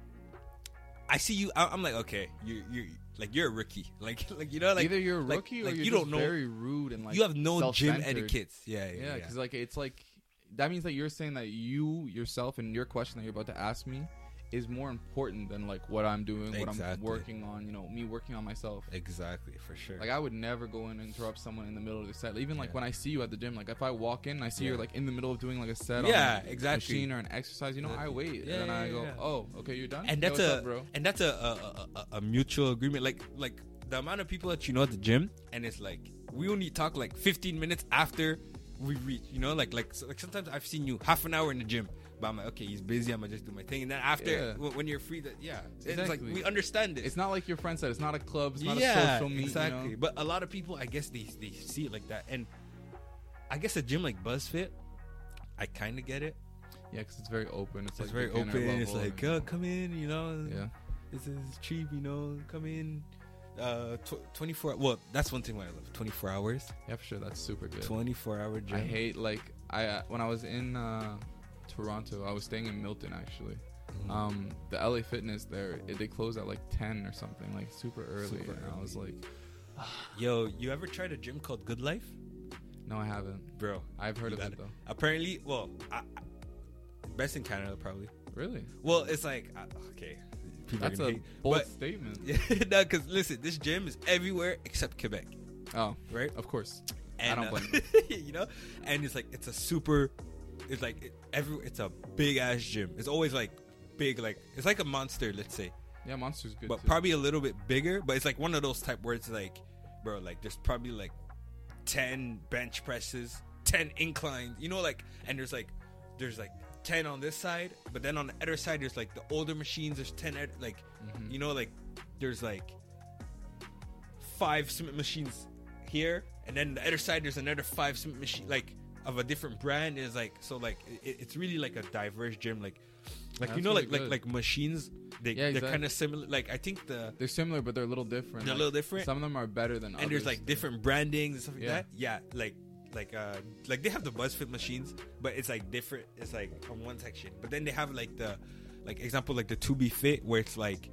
I see you. I, I'm like, okay, you you like you're a rookie. Like like you know like Either you're a rookie like or you're you don't know. very rude and like you have no gym etiquettes. Yeah, yeah, Yeah, yeah. because like it's like that means that you're saying that you yourself and your question that you're about to ask me is more important than like what I'm doing, what I'm working on. You know, me working on myself. exactly for sure. Like I would never go in and interrupt someone in the middle of the set. Even like Yeah. when I see you at the gym, like if I walk in, and I see Yeah. you're like in the middle of doing like a set, Yeah, on a exactly. machine or an exercise. You know, I wait and then I go, oh, okay, you're done. and that's a up, bro. and that's a a, a a mutual agreement. Like like the amount of people that you know at the gym, and it's like we only talk like 15 minutes after we reach. You know, like like so, like sometimes I've seen you half an hour in the gym. But I'm like, okay, he's busy. I'm gonna just do my thing, and then after, Yeah. when, when you're free, that yeah, it's like Exactly. we understand it. It's not like your friend said. It's not a club. It's not yeah, a social meet. exactly. You know? But a lot of people, I guess they they see it like that, and I guess a gym like BuzzFit, I kind of get it. Yeah, because it's very open. It's, It's like very open. It's like, oh, come in, you know. yeah. this is cheap, you know. Come in. Uh, tw- 24. Well, that's one thing why I love 24 hours. Yeah, for sure. That's super good. 24 hour gym. I hate like I uh, when I was in uh, Toronto, I was staying in Milton actually. Mm-hmm. Um, the LA Fitness there, it, they closed at like ten or something, like super early. Super and I was like, Yo, you ever tried a gym called Good Life, no, I haven't. bro? I've heard of got it though. Apparently, well, I, I- best in Canada probably. Really? Well, it's like uh, okay, That's a hate, bold but statement. no, because listen, this gym is everywhere except Quebec, Oh, right? of course. And, I don't uh, you know, and it's like it's a super, it's like it, every it's a big ass gym. It's always like big, like it's like a monster, let's say, Yeah, Monster's good. but too. probably a little bit bigger. But it's like one of those type where it's like, bro, like there's probably like ten bench presses, ten inclines, you know, like, and there's like, there's like ten on this side, but then on the other side there's like the older machines. There's ten, ed- like, Mhm. you know, like there's like five cement machines here, and then the other side there's another five cement machine, like of a different brand. Is like so, like it, it's really like a diverse gym, like. Like you know, really like like good. like machines, they Yeah, they're kind of similar. Like I think the They're similar, but they're a little different. They're a little different. Some of them are better than others. and there's like different brandings and stuff like Yeah. that. Yeah, like like uh like they have the BuzzFit machines, but it's like different. It's like on one section, but then they have like the like example like the To Be Fit where it's like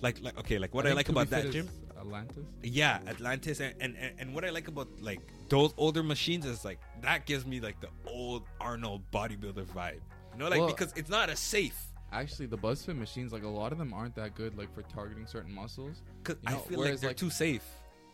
like like okay like what I, think like about that gym. Atlantis. Yeah, Atlantis, and, and and and what I like about like those older machines is like that gives me like the old Arnold bodybuilder vibe. You know, like Well- because it's not as safe. Actually, the BuzzFit machines, like a lot of them aren't that good, like for targeting certain muscles. Cause You know, I feel like they're like- too safe.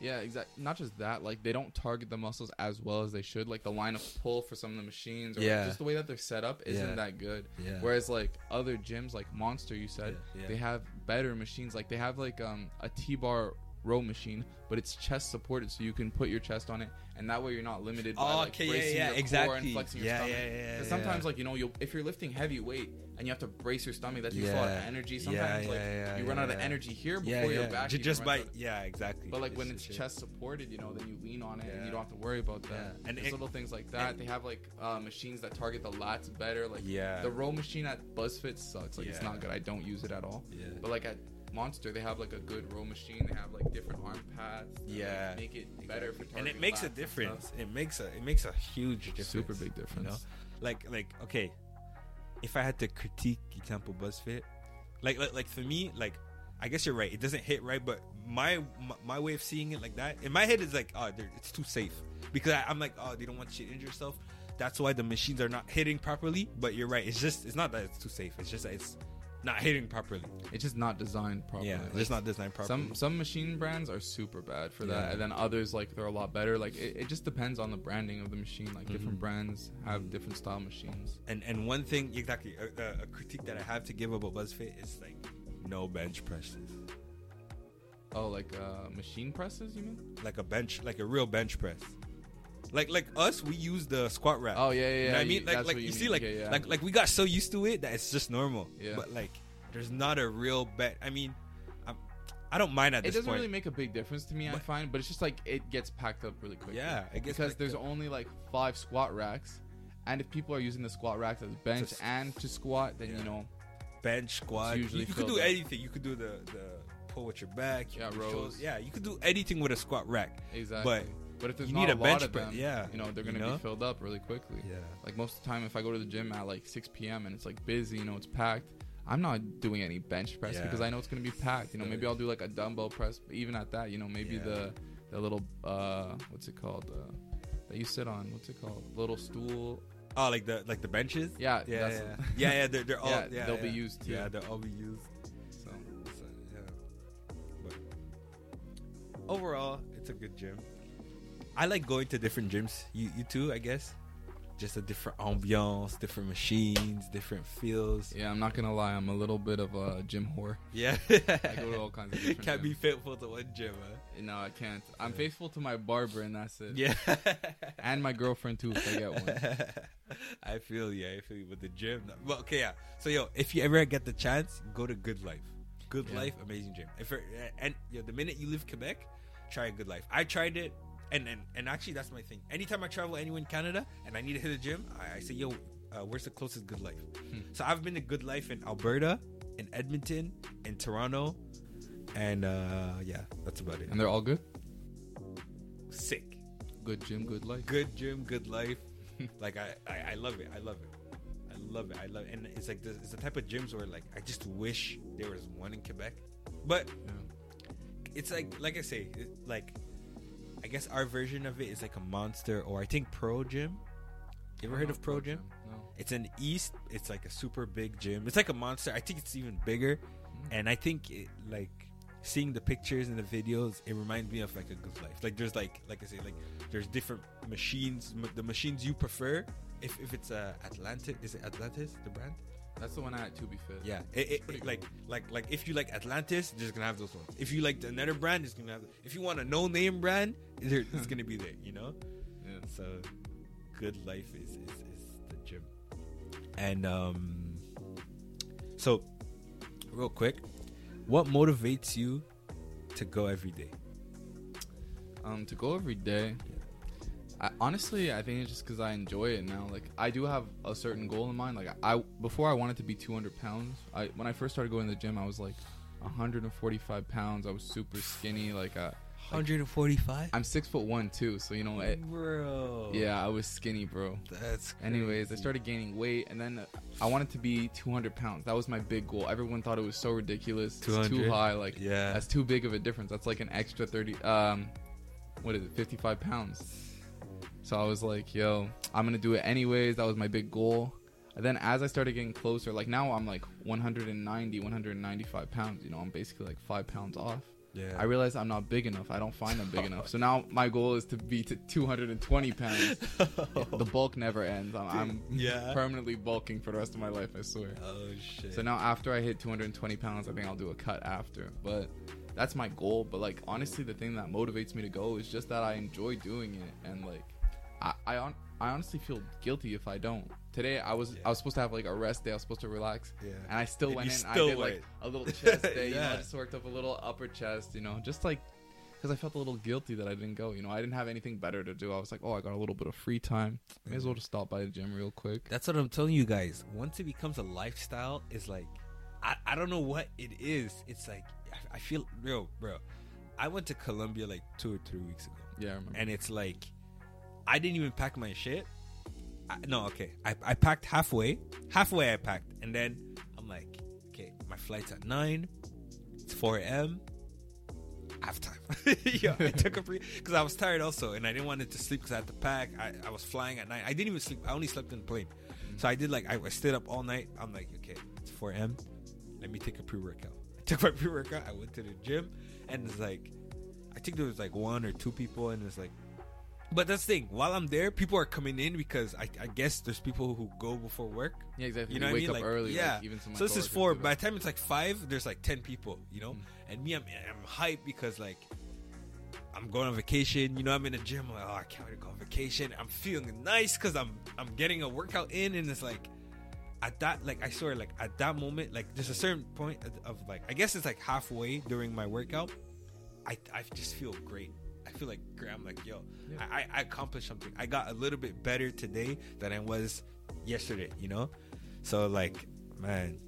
Yeah, exactly. Not just that, like they don't target the muscles as well as they should. Like the line of pull for some of the machines, or Yeah. just the way that they're set up isn't Yeah. that good. Yeah. Whereas like other gyms, like Monster, you said, they have better machines. Like they have like um a T-bar row machine, but it's chest supported, so you can put your chest on it, and that way you're not limited by Oh, like okay, yeah, bracing yeah, your core and flexing your Yeah, stomach. yeah, yeah, yeah. sometimes like you know you if you're lifting heavy weight and you have to brace your stomach, that takes a lot of Yeah. energy. Yeah, Sometimes like yeah, yeah, you run out of yeah. energy here before Yeah, your back. Ju- just by yeah, exactly. But like when it's shit. chest supported, you know, then you lean on it and you don't have to worry about that. Yeah. And And it- little things like that. they have like uh, machines that target the lats better. Like Yeah. the row machine at BuzzFit sucks. Like it's not good. I don't use it at all. Yeah. But like at Monster, they have like a good row machine. They have like different arm pads. that, like, Yeah. make it better for and it makes a difference. It makes a it makes a huge difference. Super big You know, difference. like like okay, if I had to critique example BuzzFit, like like like for me, like I guess you're right. It doesn't hit right, but my my, my way of seeing it like that in my head is like, oh, it's too safe because I, I'm like, oh, they don't want you to injure yourself. that's why the machines are not hitting properly. But you're right. It's just it's not that it's too safe. It's just that it's not hitting properly. It's just not designed properly. Yeah, it's not designed properly. Some some machine brands are super bad for that, Yeah. and then others like they're a lot better. Like it, it just depends on the branding of the machine. Like different Mhm. brands have different style machines. and and one thing exactly a, a, a critique that I have to give about BuzzFit is like no bench presses. Oh, like uh, machine presses, you mean? Like a bench, like a real bench press. Like like us, we use the squat rack. Oh yeah, yeah. You yeah know what I mean? Like like what you, see, like Okay, yeah. like like we got so used to it that it's just normal. Yeah. But like, there's not a real bench. I mean, I'm, I don't mind at it this doesn't point. really make a big difference to me. I find, but it's just like it gets packed up really quick. yeah, it gets because there's the- only like five squat racks, and if people are using the squat racks as bench Just- and to squat, then Yeah. you know, bench squat. You, usually you could do up. anything. You could do the the pull with your back. you Yeah, rows. Yeah, you could do anything with a squat rack. exactly. But but if there's you not need a, a lot of pre- them, yeah, you know, they're gonna know? be filled up really quickly. Yeah. Like most of the time, if I go to the gym at like 6 p.m. and it's like busy, you know, it's packed. I'm not doing any bench press Yeah. because I know it's gonna be packed. You know, maybe. I'll do like a dumbbell press. But even at that, you know, maybe Yeah. the the little uh, what's it called? Uh, that you sit on. What's it called? Little stool. Oh, like the like the benches. Yeah, yeah, yeah, yeah, yeah. They're, they're all Yeah, yeah, they'll be used too. Yeah, they'll all be used. So So, yeah. But overall, it's a good gym. I like going to different gyms. You you too, I guess. Just a different ambiance, different machines, different feels. yeah, I'm not gonna lie. I'm a little bit of a gym whore. Yeah. I go to all kinds of different Can't be faithful to one gym, huh? No, I can't. I'm Yeah. faithful to my barber, and that's it. Yeah. And my girlfriend too, if I get one. I feel you. I feel you. But the gym, well, okay, yeah. So yo, if you ever get the chance, go to Good Life. Good Yeah. Life, amazing gym. If and yo, the minute you leave Quebec, try a Good Life. I tried it, and and and actually that's my thing. Anytime I travel anywhere in Canada and I need to hit a gym, I, I say yo, uh, where's the closest Good Life? Hmm. So I've been to Good Life in Alberta, in Edmonton, in Toronto, and uh yeah, that's about it. And they're all good. Sick. Good gym, good life. good gym, good life. like I, I, I love it. I love it. I love it. I love it. And it's like this, it's the type of gyms where like I just wish there was one in Quebec. But Yeah. it's like like I say, it, like I guess our version of it is like a monster or I think Pro Gym. You ever heard of Pro Gym? No. It's an East. It's like a super big gym. It's like a monster. I think it's even bigger. And I think it, like seeing the pictures and the videos, it reminds me of like a good life. Like there's like like I say like there's different machines. M- the machines you prefer. If, if it's uh, Atlantis, is it Atlantis the brand? That's the one I had to be fit. Yeah, it, it, it- like like like if you like Atlantis, they're just gonna have those ones. If you like another brand, it's gonna have. If you want a no name brand, it's gonna be there. You know. Yeah. So, good life is, is, is the gym. And um, so real quick, what motivates you to go every day? Um, to go every day. I, honestly, I think it's just because I enjoy it now. Like, I do have a certain goal in mind. Like, I before I wanted to be 200 pounds. I when I first started going to the gym, I was like 145 pounds. I was super skinny. Like, uh, 145. I'm six foot one too, so you know, it, Bro. yeah, I was skinny, bro. That's. Anyways, I started gaining weight, and then I wanted to be 200 pounds. That was my big goal. Everyone thought it was so ridiculous. It's 200? too high. Like, Yeah. that's too big of a difference. That's like an extra 30. Um, what is it? 55 pounds. So I was like, yo, I'm gonna do it anyways. That was my big goal. And then as I started getting closer, like now I'm like 190, 195 pounds. You know, I'm basically like five pounds off. Yeah. I realized I'm not big enough. I don't find I'm big enough. So now my goal is to be to 220 pounds. the bulk never ends. I'm, I'm Yeah. permanently bulking for the rest of my life. I swear. oh shit. So now after I hit 220 pounds, I think I'll do a cut after. But that's my goal. But like honestly, the thing that motivates me to go is just that I enjoy doing it, and like I I, on, I honestly feel guilty if I don't. Today I was. I was supposed to have like a rest day. I was supposed to relax, Yeah. and I still And went you in. still I did went. like a little chest day. You know, Yeah. I just worked up a little upper chest. You know, just like because I felt a little guilty that I didn't go. You know, I didn't have anything better to do. I was like, oh, I got a little bit of free time. May as well just stop by the gym real quick. That's what I'm telling you guys. Once it becomes a lifestyle, it's like I, I don't know what it is. It's like I, I feel real, bro. I went to Colombia like two or three weeks ago, Yeah, I remember. and it's like I didn't even pack my shit. I, no, okay, I, I packed halfway. Halfway I packed, and then I'm like, okay, my flight's at nine. It's 4 a.m. I have time. Yo, I took a pre because I was tired also, and I didn't want it to sleep because I had to pack. I, I was flying at night. I didn't even sleep. I only slept in the plane. So I did like I, I stayed up all night. I'm like, okay, it's 4 a.m. Let me take a pre workout. I took my pre workout. I went to the gym, and it's like, I think there was like one or two people, and it's like, but that's the thing. While I'm there, people are coming in because I, I guess there's people who go before work. Yeah, exactly. You know They what I wake mean? up Like, early. yeah. Like, even some of my So this is four. By the time it's like five, there's like ten people. You know, Mm. and me, I'm I'm hyped because like I'm going on vacation. You know, I'm in the gym. I'm like, oh, I can't wait to go on vacation. I'm feeling nice because I'm I'm getting a workout in, and it's like at that like I swear like at that moment like there's a certain point of, of like I guess it's like halfway during my workout. I I just feel great. Feel like. I'm like yo, Yeah. I, I I accomplished something. I got a little bit better today than I was yesterday. You know, so like man,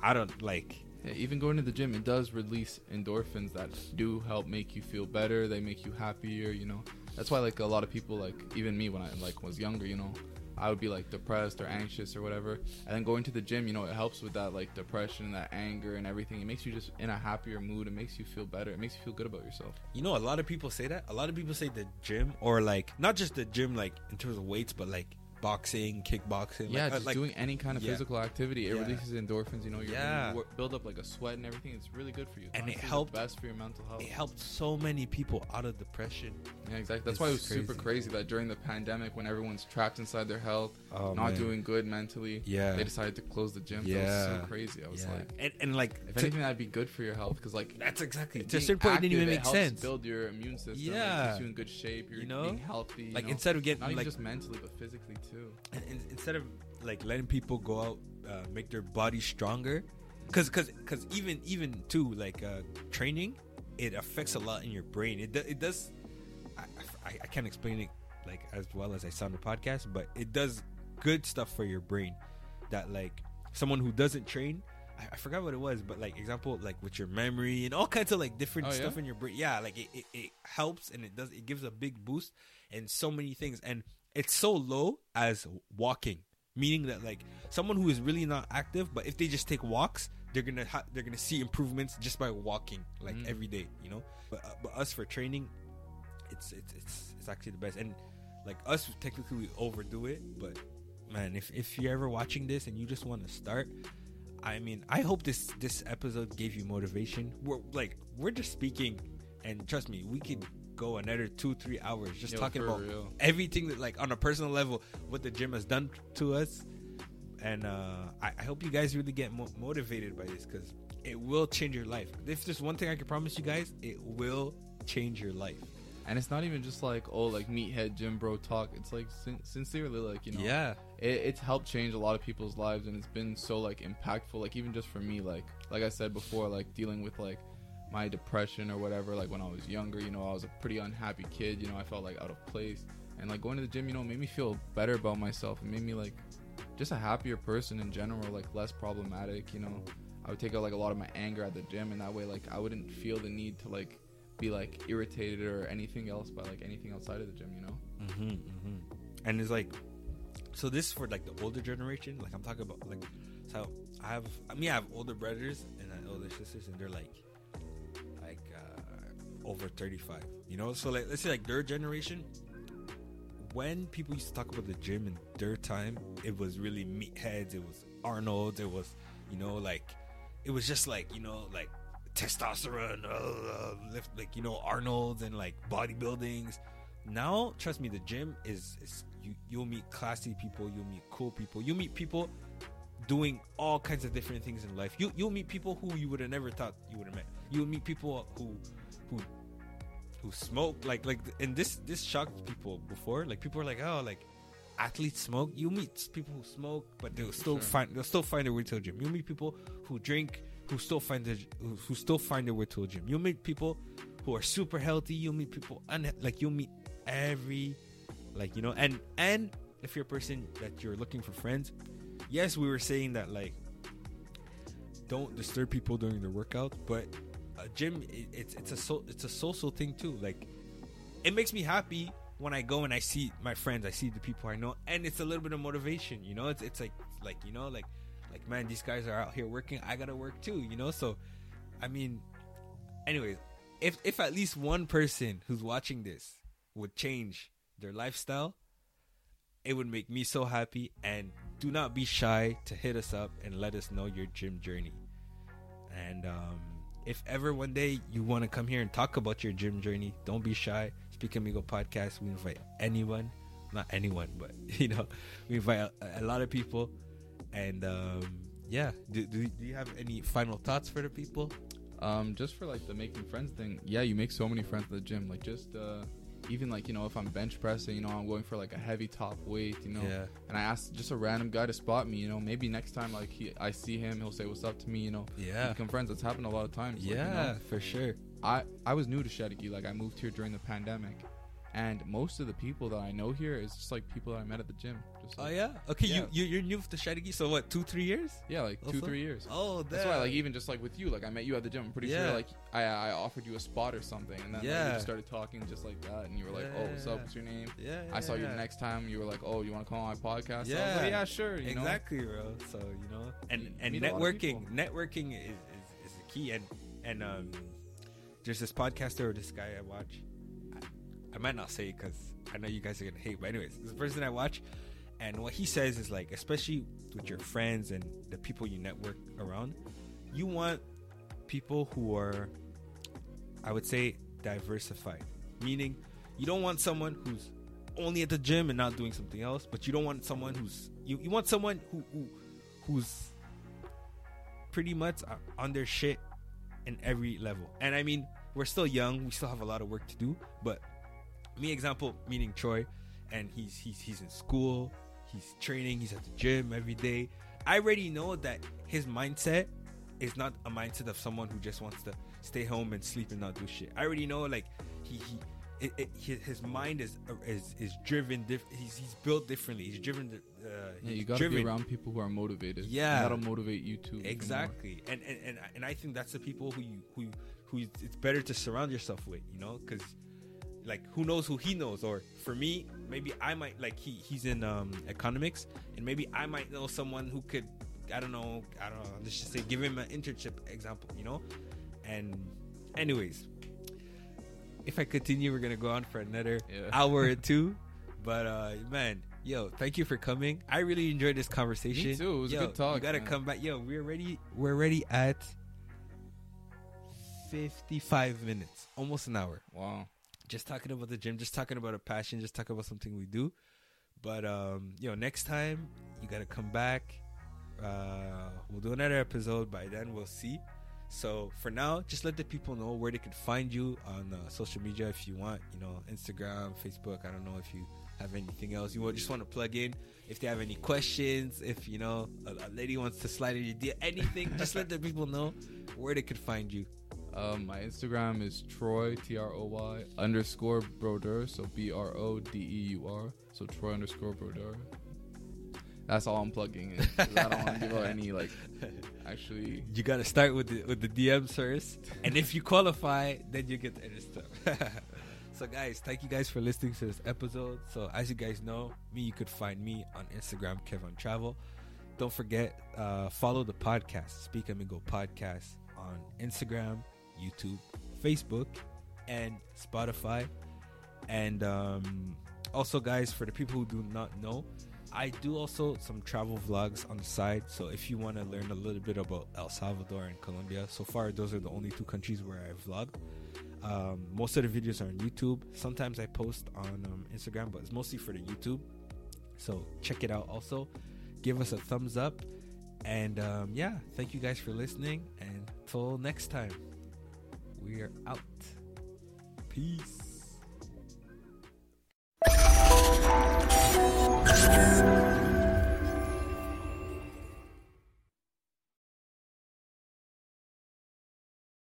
I don't like. Yeah, even going to the gym, it does release endorphins that do help make you feel better. They make you happier. You know, that's why like a lot of people, like even me when I like was younger, you know, I would be like depressed or anxious or whatever. And then going to the gym, you know, it helps with that like depression, that anger, and everything. It makes you just in a happier mood. It makes you feel better. It makes you feel good about yourself. You know, a lot of people say that. A lot of people say the gym, or like not just the gym, like in terms of weights, but like boxing, kickboxing. Yeah, like, uh, just like, doing any kind of yeah. physical activity, it Yeah. releases endorphins. You know, you Yeah. wor- build up like a sweat and everything. It's really good for you. It's And it helped- best for your mental health. It helped so many people out of depression. Yeah, exactly. That's It's why it was super crazy. crazy that during the pandemic, when everyone's trapped inside their health, Oh, not man. doing good mentally, Yeah. they decided to close the gym. That Yeah. was so crazy. I was yeah. like, and, and like, if to- anything, that'd be good for your health because like that's exactly to a certain point, it didn't even make sense. Build your immune system. Yeah. Yeah, keeps you in good shape. You're You know? being healthy. you like know? instead of getting not like just mentally but physically too. and- and instead of like letting people go out uh, make their body stronger because because because even even too like uh training it affects a lot in your brain it, do, it does I, I, I can't explain it like as well as i sound the podcast but it does good stuff for your brain that like someone who doesn't train I, I forgot what it was but like example like with your memory and all kinds of like different Oh, yeah? stuff in your brain yeah like it, it, it helps and it does it gives a big boost and so many things and it's so low as walking meaning that like someone who is really not active but if they just take walks they're gonna ha- they're gonna see improvements just by walking like Mm. every day you know but, uh, but us for training it's, it's it's it's actually the best and like us technically we overdo it but man if if you're ever watching this and you just want to start i mean i hope this this episode gave you motivation. We're like we're just speaking and trust me we could go another two three hours just Yo, talking about real. everything that like on a personal level what the gym has done to us. And uh i, I hope you guys really get mo- motivated by this because it will change your life. If there's one thing i can promise you guys it will change your life. And it's not even just like oh like meathead gym bro talk. It's like sin- sincerely like you know yeah it, it's helped change a lot of people's lives and it's been so like impactful like even just for me like like i said before like dealing with like my depression or whatever like when i was younger you know i was a pretty unhappy kid you know i felt like out of place. And like going to the gym you know made me feel better about myself. It made me like just a happier person in general like less problematic you know. I would take out like a lot of my anger at the gym and that way like i wouldn't feel the need to like be like irritated or anything else by like anything outside of the gym you know? Mm-hmm, mm-hmm. and it's like so this is for like the older generation. Like i'm talking about like so i have i mean i have older brothers and older sisters and they're like like uh over 35 you know? So like let's say like their generation when people used to talk about the gym in their time it was really meatheads it was arnold it was you know like it was just like you know like testosterone uh, lift like you know arnold's and like bodybuildings. Now trust me the gym is, is you you'll meet classy people you'll meet cool people you meet people doing all kinds of different things in life. You you'll meet people who you would have never thought you would have met. You'll meet people who who who smoke like like and this this shocked people before. Like people are like oh like athletes smoke. You meet people who smoke but they'll still sure. find they'll still find their way to a gym. You meet people who drink who still find their who, who still find their way to a gym. You'll meet people who are super healthy. You'll meet people un- like you'll meet every like you know and and if you're a person that you're looking for friends yes we were saying that like don't disturb people during their workout but a gym it, it's it's a so it's a social thing too. Like it makes me happy when I go and I see my friends I see the people I know and it's a little bit of motivation you know? It's it's like like you know like like man these guys are out here working I gotta work too you know? So I mean anyways if if at least one person who's watching this would change their lifestyle, it would make me so happy. And do not be shy to hit us up and let us know your gym journey. And um, if ever one day you want to come here and talk about your gym journey, don't be shy. Speak Amigo podcast. We invite anyone, not anyone, but you know, we invite a, a lot of people. And um, yeah, do, do do you have any final thoughts for the people? Um, just for like the making friends thing, yeah, you make so many friends at the gym. Like just uh, even like you know if I'm bench pressing, you know I'm going for like a heavy top weight, you know, Yeah. and I ask just a random guy to spot me, you know, maybe next time like he, I see him, he'll say what's up to me, you know, Yeah. become friends. That's happened a lot of times. like, you Yeah, know. for sure. I I was new to Chateauguay. Like I moved here during the pandemic, and most of the people that I know here is just like people that I met at the gym. Just Oh yeah. Okay, Yeah. you you you're new to Chateauguay, so what? Two three years? yeah, like two three years. Oh, That's why, like, even just like with you, like I met you at the gym. I'm pretty Yeah. sure, like I I offered you a spot or something, and then like, we just started talking just like that, and you were like, Yeah, "Oh, what's up? What's your name?" yeah, I saw you the next time. You were like, "Oh, you want to come on my podcast?" Yeah. like, "Yeah, sure." You know? exactly, bro. So you know, and and meet a lot of networking, networking is, is is the key. And and um, there's this podcaster or this guy I watch. I, I might not say because I know you guys are gonna hate, but anyways, this person I watch, and what he says is like, especially with your friends and the people you network around, you want people who are, I would say, diversified. Meaning, you don't want someone who's only at the gym and not doing something else, but you don't want someone who's you, you want someone who, who who's pretty much uh, on their shit in every level. And I mean, we're still young, we still have a lot of work to do, but me example meaning Troy and he's he's he's in school, he's training, he's at the gym every day. I already know that his mindset is not a mindset of someone who just wants to stay home and sleep and not do shit. I already know like he he it, it, his, his mind is is is driven diff- he's he's built differently. He's driven uh, Yeah, you gotta driven. be around people who are motivated. Yeah. that'll motivate you too. Exactly, and, and and and I think that's the people who you who who it's better to surround yourself with, you know, because like who knows who he knows, or for me, maybe I might like he he's in um economics, and maybe I might know someone who could I don't know I don't know let's just say give him an internship example, you know, and anyways, if I continue, we're gonna go on for another Yeah. hour or two, but uh man. Yo, thank you for coming. I really enjoyed this conversation. Me too. It was a good talk, You gotta man. come back. Yo, we're ready. We're already at fifty-five minutes, almost an hour. Wow. Just talking about the gym, just talking about a passion, just talking about something we do. But um, know, next time you gotta come back. Uh, we'll do another episode. By then, we'll see. So for now, just let the people know where they can find you on uh, social media if you want. You know, Instagram, Facebook. I don't know if you have anything else you just want to plug in. If they have any questions, if you know a, a lady wants to slide in your deal, anything, just let the people know where they could find you. Um, my Instagram is Troy T R O Y underscore Brodeur, so B R O D E U R, so Troy underscore Brodeur. That's all I'm plugging in. I don't want to give out any like actually. You gotta start with the with the DMs first, and if you qualify, then you get the other stuff. so, guys, thank you guys for listening to this episode. So, as you guys know, me you could find me on Instagram, Kevin Travel. Don't forget, uh, follow the podcast, Speak Amigo Podcast, on Instagram, YouTube, Facebook, and Spotify. And um, also, guys, for the people who do not know, I do also some travel vlogs on the side. So if you want to learn a little bit about El Salvador and Colombia, so far those are the only two countries where I vlogged. Um, most of the videos are on YouTube. Sometimes I post on um, Instagram, but it's mostly for the YouTube. So check it out. Also, give us a thumbs up. And um, yeah, thank you guys for listening. And till next time, we're out. Peace.